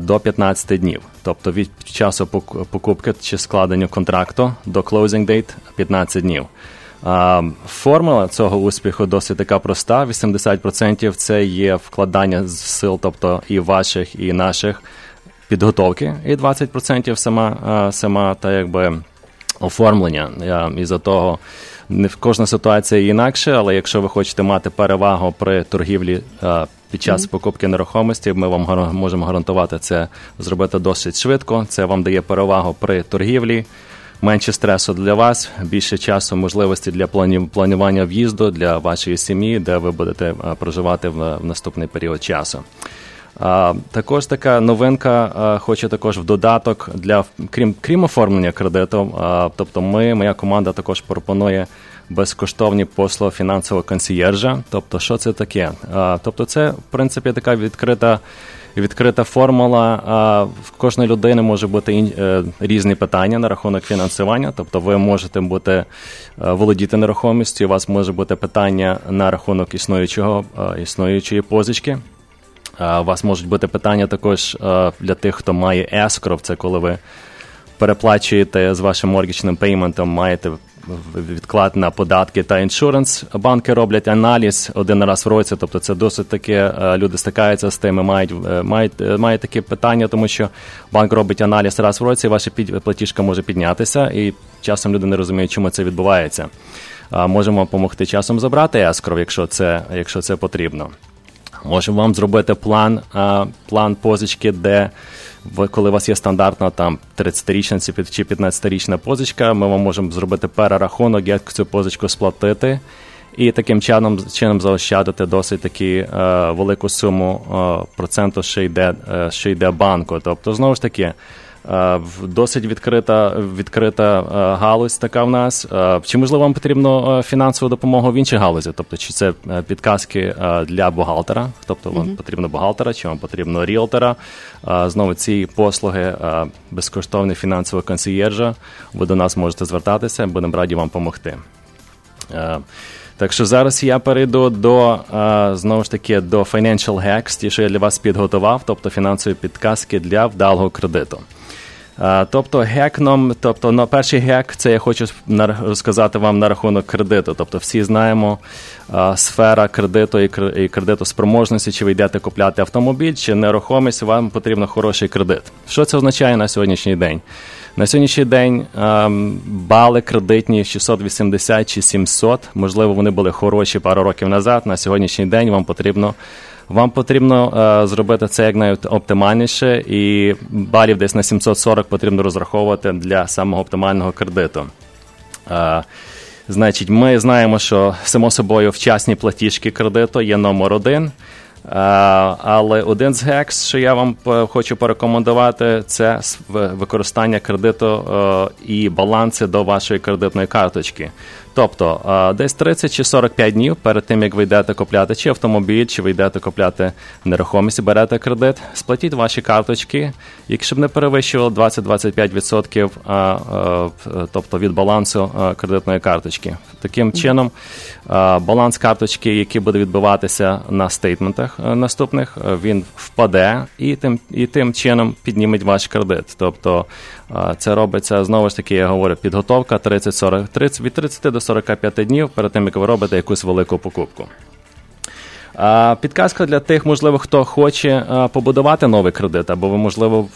до 15 днів. Тобто від часу покупки чи складення контракту до closing date 15 днів. Формула цього успіху досить така проста. 80% це є вкладання сил, тобто і ваших, і наших підготовки, і 20% сама сама та якби оформлення. І за того не кожна ситуація інакше, але якщо ви хочете мати перевагу при торгівлі під час mm-hmm. покупки нерухомості, ми вам можемо гарантувати це зробити досить швидко. Це вам дає перевагу при торгівлі. Менше стресу для вас, більше часу, можливості для планування в'їзду для вашої сім'ї, де ви будете проживати в наступний період часу. Також така новинка, хочу також в додаток для крім крім оформлення кредиту. Тобто, ми, моя команда також пропонує безкоштовні послуги фінансового консьєржа. Тобто, що це таке? Тобто, це в принципі така відкрита. Відкрита формула в кожної людини може бути е, різні питання на рахунок фінансування. Тобто, ви можете бути е, володіти нерухомістю. У вас може бути питання на рахунок існуючого е, існуючої позички. У вас можуть бути питання також для тих, хто має escrow, це коли ви переплачуєте з вашим моргічним пейментом, маєте відклад на податки та іншуранс. Банки роблять аналіз один раз в році, тобто це досить таке, люди стикаються з тим, мають е, мають, е, мають таке питання, тому що банк робить аналіз раз в році, ваша платіжка може піднятися, і часом люди не розуміють, чому це відбувається. Можемо допомогти часом забрати escrow, якщо це, якщо це потрібно. Можемо вам зробити план план позички, де ви, коли у вас є стандартна там 30-річна чи 15-річна позичка, ми вам можемо зробити перерахунок, як цю позичку сплатити. І таким чином чином заощадити досить таки е, велику суму е, проценту, що йде е, що йде банку. Тобто, знову ж таки, досить відкрита відкрита е, галузь така в нас. Е, чи можливо вам потрібно фінансову допомогу в іншій галузі? Тобто, чи це підказки для бухгалтера? Тобто вам mm-hmm. потрібно бухгалтера, чи вам потрібно ріелтора? Знову ці послуги безкоштовні фінансового консьєржа. Ви до нас можете звертатися, будемо раді вам допомогти. Так що зараз я перейду до знову ж таки до Financial Hacks, ті, що я для вас підготував, тобто фінансові підказки для вдалого кредиту. Тобто гекном, тобто на перший гек, це я хочу розказати вам на рахунок кредиту. Тобто, всі знаємо сфера кредиту і кредитоспроможності, чи ви йдете купляти автомобіль, чи нерухомість, вам потрібен хороший кредит. Що це означає на сьогоднішній день? На сьогоднішній день бали кредитні 680 чи 700, можливо, вони були хороші пару років назад. На сьогоднішній день вам потрібно вам потрібно е, зробити це як найоптимальніше, і балів десь на 740 потрібно розраховувати для самого оптимального кредиту. Е, Значить, ми знаємо, що само собою вчасні платіжки кредиту є номер один. Е, але один з гекс, що я вам хочу порекомендувати, це використання кредиту і баланси до вашої кредитної карточки. Тобто десь 30 чи 45 днів перед тим, як ви йдете купляти чи автомобіль, чи ви йдете купляти нерухомість, берете кредит, сплатіть ваші карточки, якщо б не перевищувало 20-25%, тобто від балансу кредитної карточки. Таким чином, баланс карточки, який буде відбуватися на стейтментах наступних, він впаде і тим і тим чином підніметь ваш кредит. Тобто це робиться знову ж таки, я говорю, підготовка 30-40 30, від 30 до 45 днів перед тим, як ви робите якусь велику покупку. Підказка для тих, можливо, хто хоче побудувати новий кредит, або ви, можливо,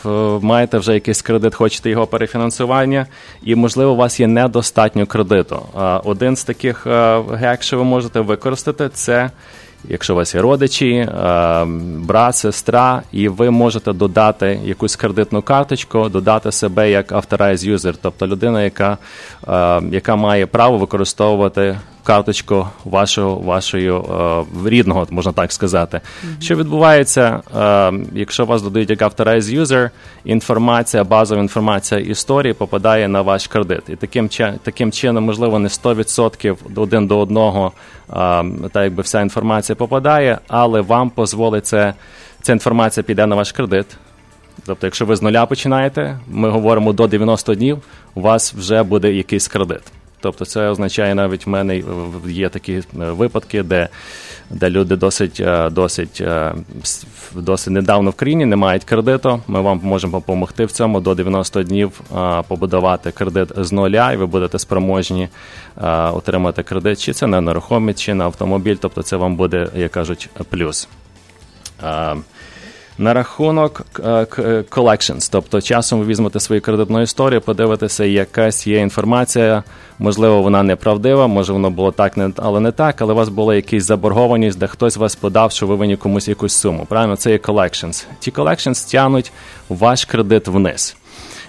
маєте вже якийсь кредит, хочете його перефінансування, і, можливо, у вас є недостатньо кредиту. Один з таких гек, що ви можете використати, це. Якщо у вас є родичі, е, брат, сестра, і ви можете додати якусь кредитну карточку, додати себе як authorized user, тобто людина, яка, е, яка має право використовувати карточку вашого, вашої е, рідного, можна так сказати. Що відбувається, е, якщо вас додають як authorized user, інформація, базова інформація історії попадає на ваш кредит. І таким, таким чином, можливо, не 100% один до одного а, та якби вся інформація попадає, але вам дозволить це, ця інформація піде на ваш кредит. Тобто, якщо ви з нуля починаєте, ми говоримо до 90 днів, у вас вже буде якийсь кредит. Тобто це означає навіть в мене е, є такі е, випадки, де, де люди досить, е, досить, досить недавно в країні не мають кредиту. Ми вам можемо допомогти в цьому до 90 днів побудувати кредит з нуля, і ви будете спроможні отримати кредит, чи це на нерухомість, чи на автомобіль. Тобто це вам буде, як кажуть, плюс. На рахунок е, е, collections, тобто часом ви візьмете свою кредитну історію, подивитеся, якась є інформація, можливо, вона неправдива, може воно було так, але не так, але у вас була якась заборгованість, де хтось вас подав, що ви винні комусь якусь суму. Правильно, це є collections. Ті collections тягнуть ваш кредит вниз.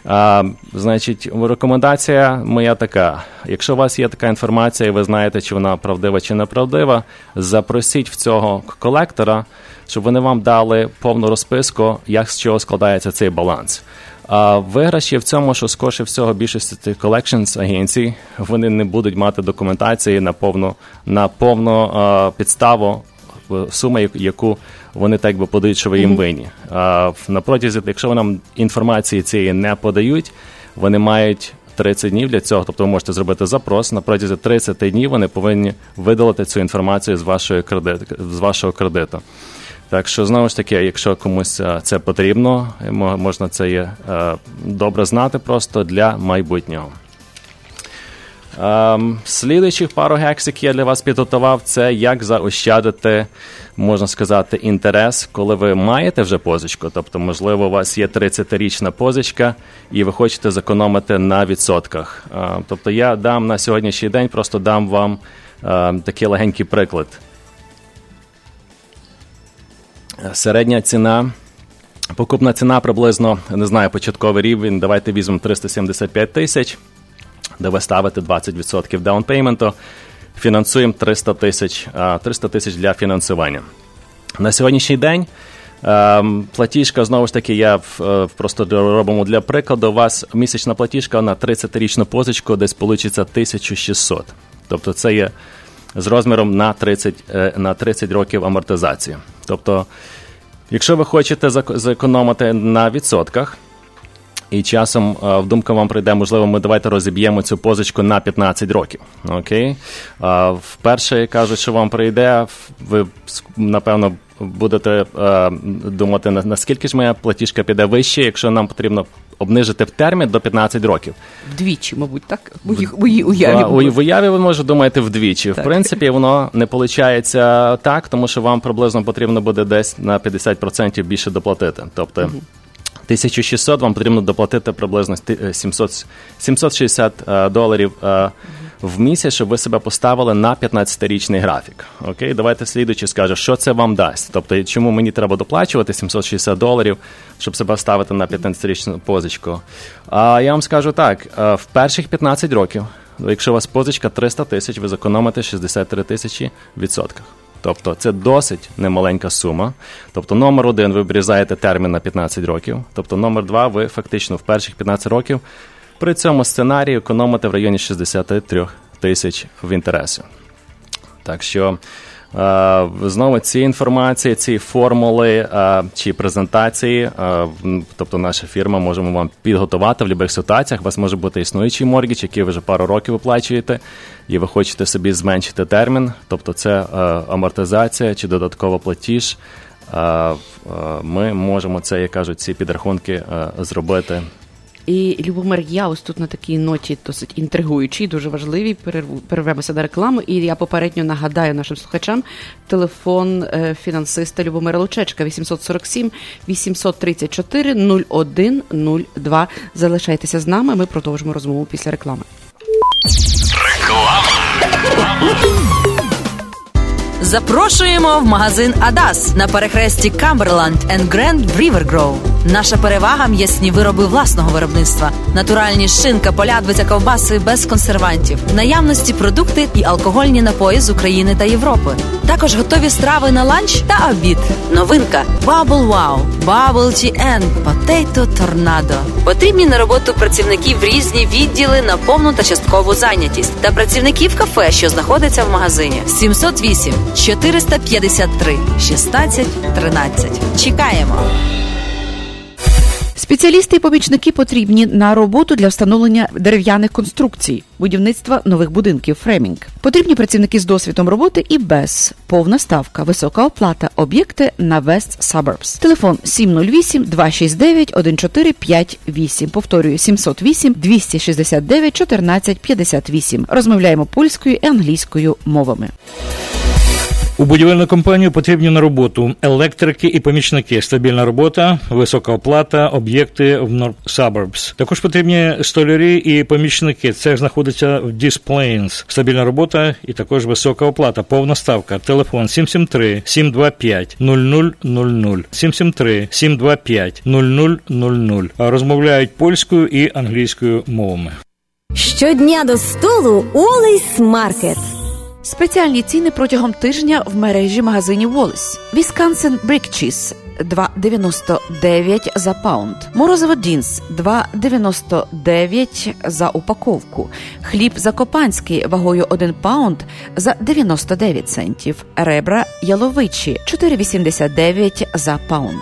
А, значить, рекомендація моя така: якщо у вас є така інформація, і ви знаєте, чи вона правдива чи неправдива, запросіть в цього колектора, щоб вони вам дали повну розписку, як з чого складається цей баланс. А виграші в цьому, що скорше всього більшості цих collections агенцій, вони не будуть мати документації на повну, на повну а, підставу яку- яку вони так би подають, що ви їм винні. А в- на протязі, якщо нам інформації цієї не подають, вони мають 30 днів для цього, тобто ви можете зробити запрос. На протязі 30 днів вони повинні видалити цю інформацію з вашої кредит, з вашого кредиту. Так що знову ж таки, якщо комусь це потрібно, можна це є добре знати просто для майбутнього. Ем, слідуючих пару гекс, які я для вас підготував, це як заощадити, можна сказати, інтерес, коли ви маєте вже позичку. Тобто, можливо, у вас є 30-річна позичка, і ви хочете зекономити на відсотках. Ем, тобто, я дам на сьогоднішній день, просто дам вам ем, такий легенький приклад. Середня ціна. Покупна ціна приблизно, не знаю, початковий рівень. Давайте візьмемо 375 тисяч, де ви ставите 20% даунпейменту, фінансуємо 300 тисяч, 300 тисяч для фінансування. На сьогоднішній день платіжка, знову ж таки, я е, просто робимо для прикладу. У вас місячна платіжка на 30-річну позичку десь вийде 1600. Тобто це є з розміром на 30, е, на 30 років амортизації. Тобто, якщо ви хочете зекономити на відсотках, і часом е, в думка вам прийде, можливо, ми давайте розіб'ємо цю позичку на 15 років. Окей? Вперше кажуть, що вам прийде, ви напевно будете е, думати, наскільки ж моя платіжка піде вище, якщо нам потрібно обнижити в термін до 15 років. Вдвічі, мабуть, так? У їх- у її уяві. В, в уяві ви може думаєте вдвічі. Так. В принципі, воно не виходить так, тому що вам приблизно потрібно буде десь на 50% більше доплатити. Тобто 1600 вам потрібно доплатити приблизно сти- е, 700, 760 е, доларів е, в місяць, щоб ви себе поставили на 15-річний графік. Окей, давайте слідуючи скаже, що це вам дасть. Тобто, чому мені треба доплачувати 760 доларів, щоб себе ставити на 15-річну позичку. А я вам скажу так: е, в перших 15 років, якщо у вас позичка 300 тисяч, ви зекономите 63 тисячі відсотках. Тобто це досить немаленька сума. Тобто, номер один ви обрізаєте термін на 15 років. Тобто, номер два ви фактично в перших 15 років при цьому сценарії економите в районі 63 тисяч в інтересі. Так що знову ці інформації, ці формули е, чи презентації, е, тобто наша фірма можемо вам підготувати в будь-яких ситуаціях. У вас може бути існуючий моргіч, який ви вже пару років виплачуєте, і ви хочете собі зменшити термін, тобто це е, амортизація чи додаткова платіж. Е, е, Ми можемо це, як кажуть, ці підрахунки е, зробити І Любомир, я ось тут на такій ноті досить інтригуючій, дуже важливій. Перервемося на рекламу. І я попередньо нагадаю нашим слухачам телефон е, фінансиста Любомира Лучечка 847 834 0102. Залишайтеся з нами. Ми продовжимо розмову після реклами. Запрошуємо в магазин Адас на перехресті Камберланд Grand River Grove. Наша перевага м'ясні вироби власного виробництва, натуральні шинка, полядвиця, ковбаси без консервантів, наявності продукти і алкогольні напої з України та Європи. Також готові страви на ланч та обід. Новинка Bubble Wow, Bubble and Potato Tornado. Потрібні на роботу працівників в різні відділи на повну та часткову зайнятість та працівників кафе, що знаходиться в магазині. 708 453 16 13. Чекаємо. Спеціалісти і помічники потрібні на роботу для встановлення дерев'яних конструкцій, будівництва нових будинків фремінг. Потрібні працівники з досвідом роботи і без повна ставка, висока оплата, об'єкти на West Suburbs. Телефон 708 269 1458. Повторюю 708 269 1458. Розмовляємо польською і англійською мовами. У будівельну компанію потрібні на роботу електрики і помічники, стабільна робота, висока оплата, об'єкти в North Suburbs. Також потрібні столярі і помічники. Це знаходиться в Displains. Стабільна робота і також висока оплата. Повна ставка. Телефон 773 725 0000 773 725 0000. Розмовляють польською і англійською мовами. Щодня до столу Wally's Market. Спеціальні ціни протягом тижня в мережі магазинів. Wisconsin Brick Cheese 2,99 за pound. Морозиво Dean's 2,99 за упаковку. Хліб закопанський вагою 1 pound за 99 центів. Ребра яловичі 4,89 за pound.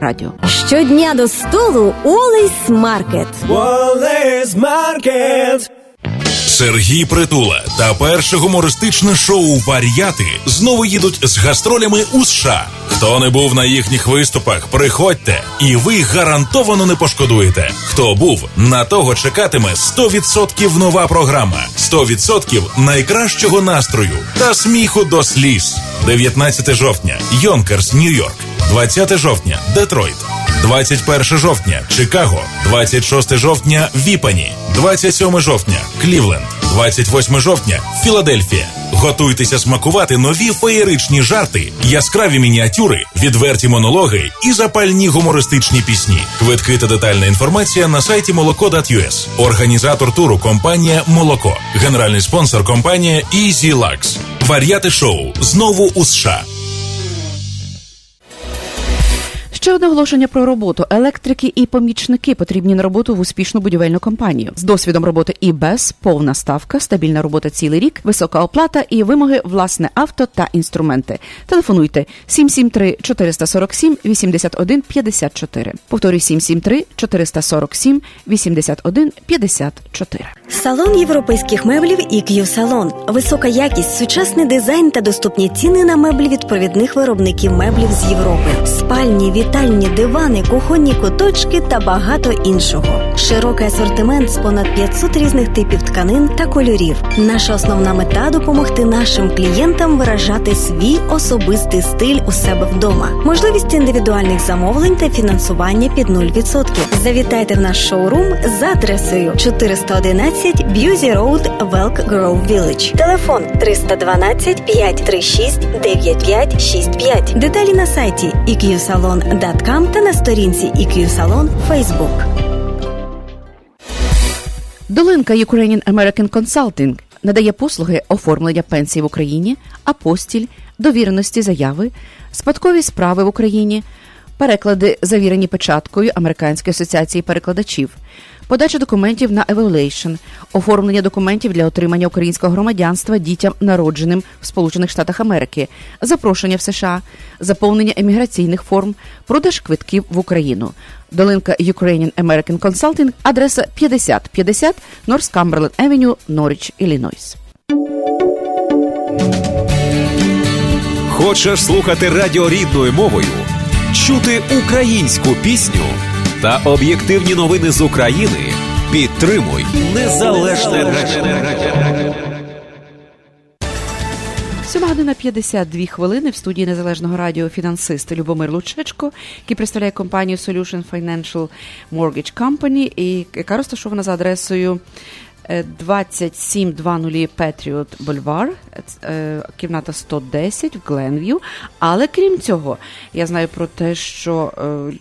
радіо. Щодня до столу Wally's Market. Wally's Market. Сергій Притула та перше гумористичне шоу Вар'яти знову їдуть з гастролями у США. Хто не був на їхніх виступах, приходьте, і ви гарантовано не пошкодуєте. Хто був, на того чекатиме 100% нова програма, 100% найкращого настрою та сміху до сліз. 19 жовтня, Йонкерс, Нью-Йорк. 20 жовтня, Детройт. 21 жовтня Чикаго, 26 жовтня Віпані, 27 жовтня Клівленд, 28 жовтня Філадельфія. Готуйтеся смакувати нові феєричні жарти, яскраві мініатюри, відверті монологи і запальні гумористичні пісні. Квитки та детальна інформація на сайті moloko.us. Організатор туру компанія Молоко. Генеральний спонсор компанія «Easy Lux». Вар'яти шоу знову у США. Ще одне оголошення про роботу. Електрики і помічники потрібні на роботу в успішну будівельну компанію з досвідом роботи і без повна ставка, стабільна робота цілий рік, висока оплата і вимоги власне авто та інструменти. Телефонуйте 773 447 81 54. Повторюю 773 447 81 54. Салон європейських меблів EQ Салон. Висока якість, сучасний дизайн та доступні ціни на меблі від провідних виробників меблів з Європи. Спальні, вітальні, дивани, кухонні куточки та багато іншого. Широкий асортимент з понад 500 різних типів тканин та кольорів. Наша основна мета допомогти нашим клієнтам виражати свій особистий стиль у себе вдома. Можливість індивідуальних замовлень та фінансування під 0%. Завітайте в наш шоурум за адресою 411 Б'юзі Road, Велк Grove Village. Телефон 312 536 9565. Деталі на сайті eqsalon.com та на сторінці EQ Salon Facebook. Долинка Ukrainian American Consulting надає послуги оформлення пенсій в Україні, апостіль, довіреності заяви, спадкові справи в Україні, переклади, завірені печаткою Американської асоціації перекладачів, подача документів на evaluation, оформлення документів для отримання українського громадянства дітям, народженим в Сполучених Штатах Америки, запрошення в США, заповнення еміграційних форм, продаж квитків в Україну. Долинка Ukrainian American Consulting, адреса 5050 North Cumberland Avenue, Norwich, Іллінойс. Хочеш слухати радіо рідною мовою, чути українську пісню та об'єктивні новини з України? Підтримуй незалежне радіо. 7 година 52 хвилини в студії незалежного радіо фінансист Любомир Лучечко, який представляє компанію Solution Financial Mortgage Company, і яка розташована за адресою е, 2720 Patriot Boulevard, кімната 110 в Гленв'ю. Але крім цього, я знаю про те, що е,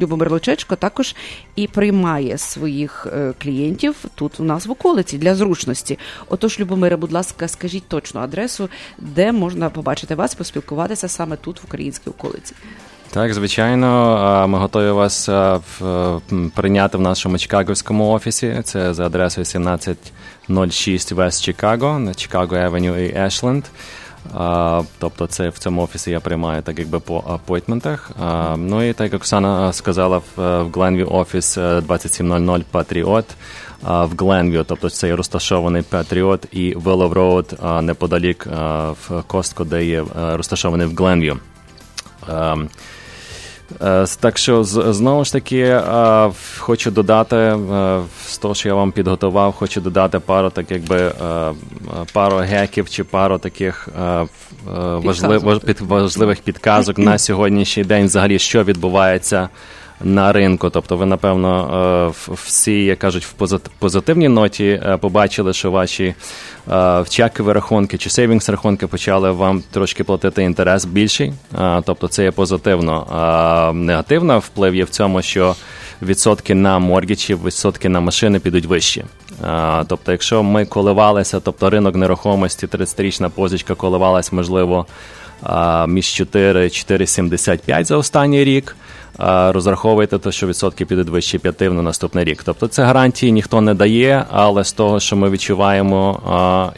Любомир Лучечко також і приймає своїх е, клієнтів тут у нас в околиці для зручності. Отож, Любомире, будь ласка, скажіть точну адресу, де можна побачити вас, поспілкуватися саме тут, в українській околиці. Так, звичайно, ми готові вас м, прийняти в нашому чикагівському офісі. Це за адресою 1706 West Chicago на Chicago Avenue і Ashland. А, Тобто, це в цьому офісі я приймаю так якби по апойтментах. Ну і так як Оксана сказала, в, Гленві офіс е, 2700 Патріот а, в Гленві, тобто це є розташований Патріот і Willow Road неподалік в Костко, де є розташований в Гленвію. Е, Так що знову ж таки е, хочу додати е, з того, що я вам підготував, хочу додати пару так якби пару геків чи пару таких важлив, важливих підказок на сьогоднішній день, взагалі, що відбувається. На ринку, тобто ви напевно е, всі, як кажуть, в позит- позитивній ноті е, побачили, що ваші чекові рахунки чи сейвінгс рахунки почали вам трошки платити інтерес більший. Е, Тобто це є позитивно. Негативно вплив є в цьому, що відсотки на моргічі, відсотки на машини підуть вищі. Тобто, якщо ми коливалися, тобто ринок нерухомості, 30-річна позичка коливалась, можливо, між 4-4,75 за останній рік. Розраховуйте те, що відсотки підуть вище 5 на наступний рік. Тобто це гарантії ніхто не дає, але з того, що ми відчуваємо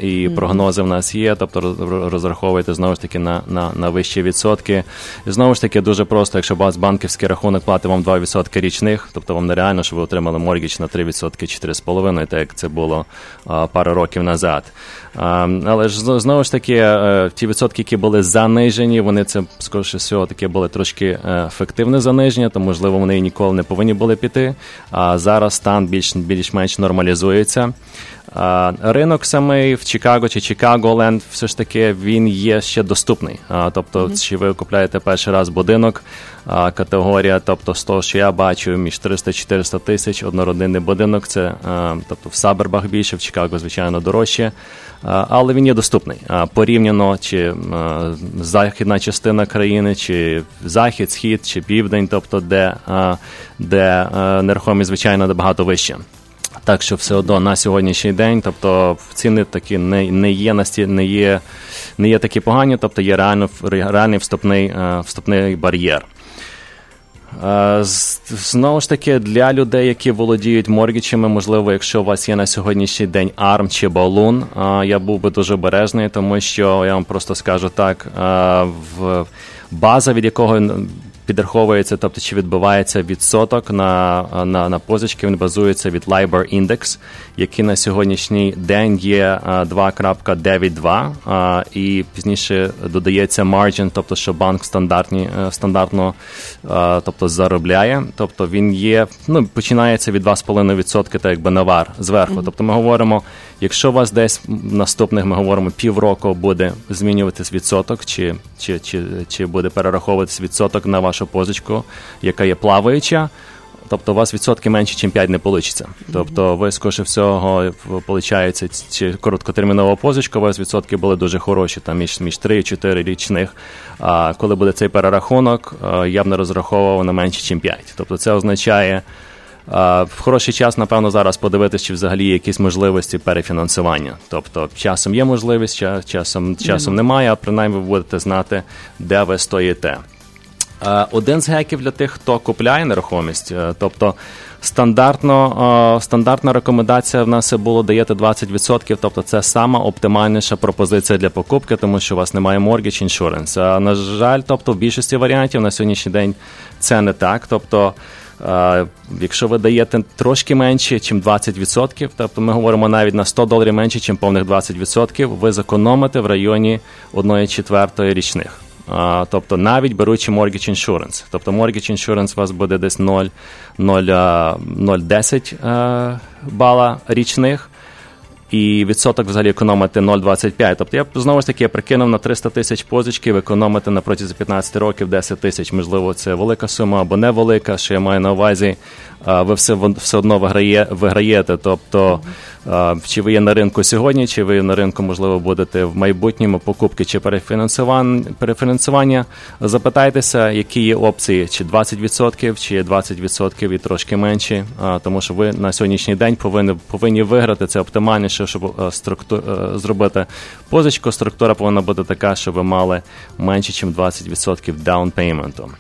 і прогнози в нас є, тобто роз- розраховуйте знову ж таки на, на, на вищі відсотки. І знову ж таки дуже просто, якщо вас банківський рахунок платить вам 2% річних, тобто вам нереально, щоб ви отримали моргіч на 3% 4,5%, так як це було пару років назад. Але ж знову ж таки, е, ті відсотки, які були занижені, вони це скоріше всього таки були трошки е, ефективне заниження, то можливо вони ніколи не повинні були піти. А зараз стан більш більш-менш нормалізується. Ринок самий в Чикаго чи Чикаго-Ленд, все ж таки він є ще доступний. Тобто, чи ви купляєте перший раз будинок, категорія, тобто з того, що я бачу, між 300-400 тисяч однородинний будинок, це тобто в Сабербах більше, в Чикаго, звичайно, дорожче. Але він є доступний порівняно чи західна частина країни, чи захід, схід, чи південь, тобто де, де нерухомість, звичайно, набагато вища. Так що все одно на сьогоднішній день, тобто ціни такі не, не є насті, не є, не є такі погані, тобто є реально реальний вступний, е, вступний бар'єр. Е, Знову ж таки, для людей, які володіють моргічами, можливо, якщо у вас є на сьогоднішній день арм чи Balloon, е, я був би дуже обережний, тому що я вам просто скажу так: е, в база, від якого підраховується, тобто чи відбувається відсоток на, на, на позички, він базується від LIBOR Index, який на сьогоднішній день є е, 2.92, е, і пізніше додається margin, тобто що банк стандартні, е, стандартно е, тобто, заробляє. Тобто він є, ну, починається від 2,5% так якби навар зверху. Тобто ми говоримо, якщо у вас десь наступних, ми говоримо, півроку буде змінюватись відсоток, чи, чи, чи, чи буде перераховуватись відсоток на вашу позичку, яка є плаваюча. Тобто у вас відсотки менше, ніж 5 не вийде. Тобто ви, скоріше всього, виходить, чи короткотермінова позичка, у вас відсотки були дуже хороші, там між, між 3 і 4 річних. А коли буде цей перерахунок, е, я б не розраховував на менше, ніж 5. Тобто це означає, В хороший час, напевно, зараз подивитися, чи взагалі є якісь можливості перефінансування. Тобто, часом є можливість, часом, часом немає, а принаймні ви будете знати, де ви стоїте. Один з геків для тих, хто купляє нерухомість, е, тобто стандартно, е, стандартна рекомендація в нас було даєте 20%, тобто це сама оптимальніша пропозиція для покупки, тому що у вас немає mortgage insurance. А на жаль, тобто в більшості варіантів на сьогоднішній день це не так. Тобто, якщо ви даєте трошки менше, ніж 20%, тобто ми говоримо навіть на 100 доларів менше, ніж повних 20%, ви зекономите в районі 1 четвертої річних. Тобто навіть беручи mortgage insurance. Тобто mortgage insurance у вас буде десь 0, 0, а, 0,10 бала річних. І відсоток взагалі економити 0,25. Тобто я знову ж таки прикинув на 300 тисяч позички, економити на протязі 15 років 10 тисяч. Можливо, це велика сума або невелика, що я маю на увазі. Ви все, все одно виграє, виграєте. Тобто, чи ви є на ринку сьогодні, чи ви на ринку, можливо, будете в майбутньому покупки чи перефінансуван- перефінансування. Запитайтеся, які є опції, чи 20%, чи є 20% і трошки менші. Тому що ви на сьогоднішній день повинні, повинні виграти. Це оптимальніше, щоб структу, зробити позичку. Структура повинна бути така, щоб ви мали менше, ніж 20% даунпейменту.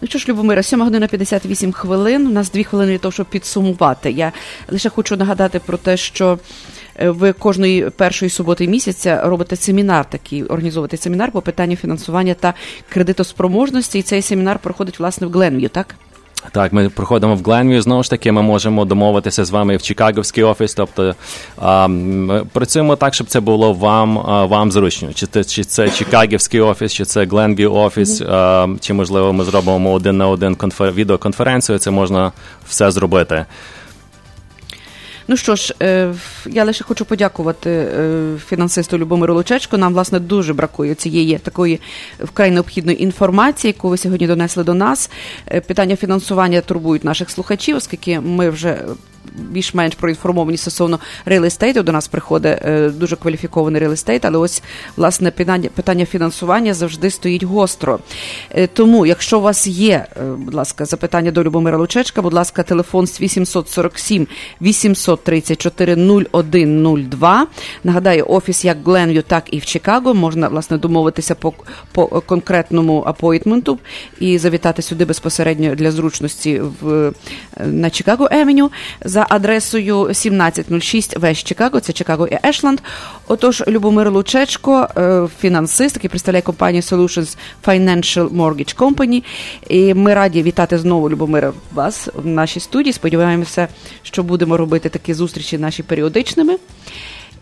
Ну що ж, Любомира, 7 година 58 хвилин. У нас дві хвилини для того, щоб підсумувати. Я лише хочу нагадати про те, що е, ви кожної першої суботи місяця робите семінар, такий організовуєте семінар по питанню фінансування та кредитоспроможності. І цей семінар проходить власне в Гленвію, так? Так, ми проходимо в Гленвію. Знову ж таки, ми можемо домовитися з вами в Чикаговський офіс. Тобто а, ми працюємо так, щоб це було вам а, вам зручно. Чи це чи це Чикагівський офіс, чи це Гленвію офіс, а, чи можливо ми зробимо один на один конфер... відеоконференцію. Це можна все зробити. Ну що ж, е, я лише хочу подякувати е, фінансисту Любомиру Лучечку. Нам, власне, дуже бракує цієї такої вкрай необхідної інформації, яку ви сьогодні донесли до нас. Е, Питання фінансування турбують наших слухачів, оскільки ми вже більш-менш проінформовані стосовно real estate у. До нас приходить е, дуже кваліфікований real estate, але ось власне питання, фінансування завжди стоїть гостро. Е, Тому, якщо у вас є, е, будь ласка, запитання до Любомира Лучечка, будь ласка, телефон з 847 834 0102. Нагадаю, офіс як в Гленвью, так і в Чикаго. Можна власне домовитися по, по конкретному апойтменту і завітати сюди безпосередньо для зручності в на Чикаго Евеню за адресою 1706 Вест Чикаго, це Чикаго і Ешланд. Отож, Любомир Лучечко, е, фінансист, який представляє компанію Solutions Financial Mortgage Company. І ми раді вітати знову Любомира вас в нашій студії. Сподіваємося, що будемо робити такі зустрічі наші періодичними.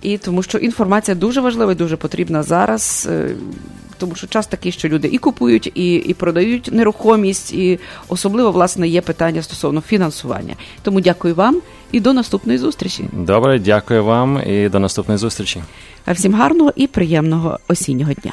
І тому що інформація дуже важлива і дуже потрібна зараз, е, тому що час такий, що люди і купують, і, і продають нерухомість, і особливо власне є питання стосовно фінансування. Тому дякую вам і до наступної зустрічі. Добре, дякую вам і до наступної зустрічі. А всім гарного і приємного осіннього дня.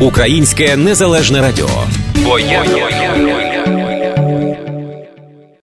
Українське незалежне радіо. Бо я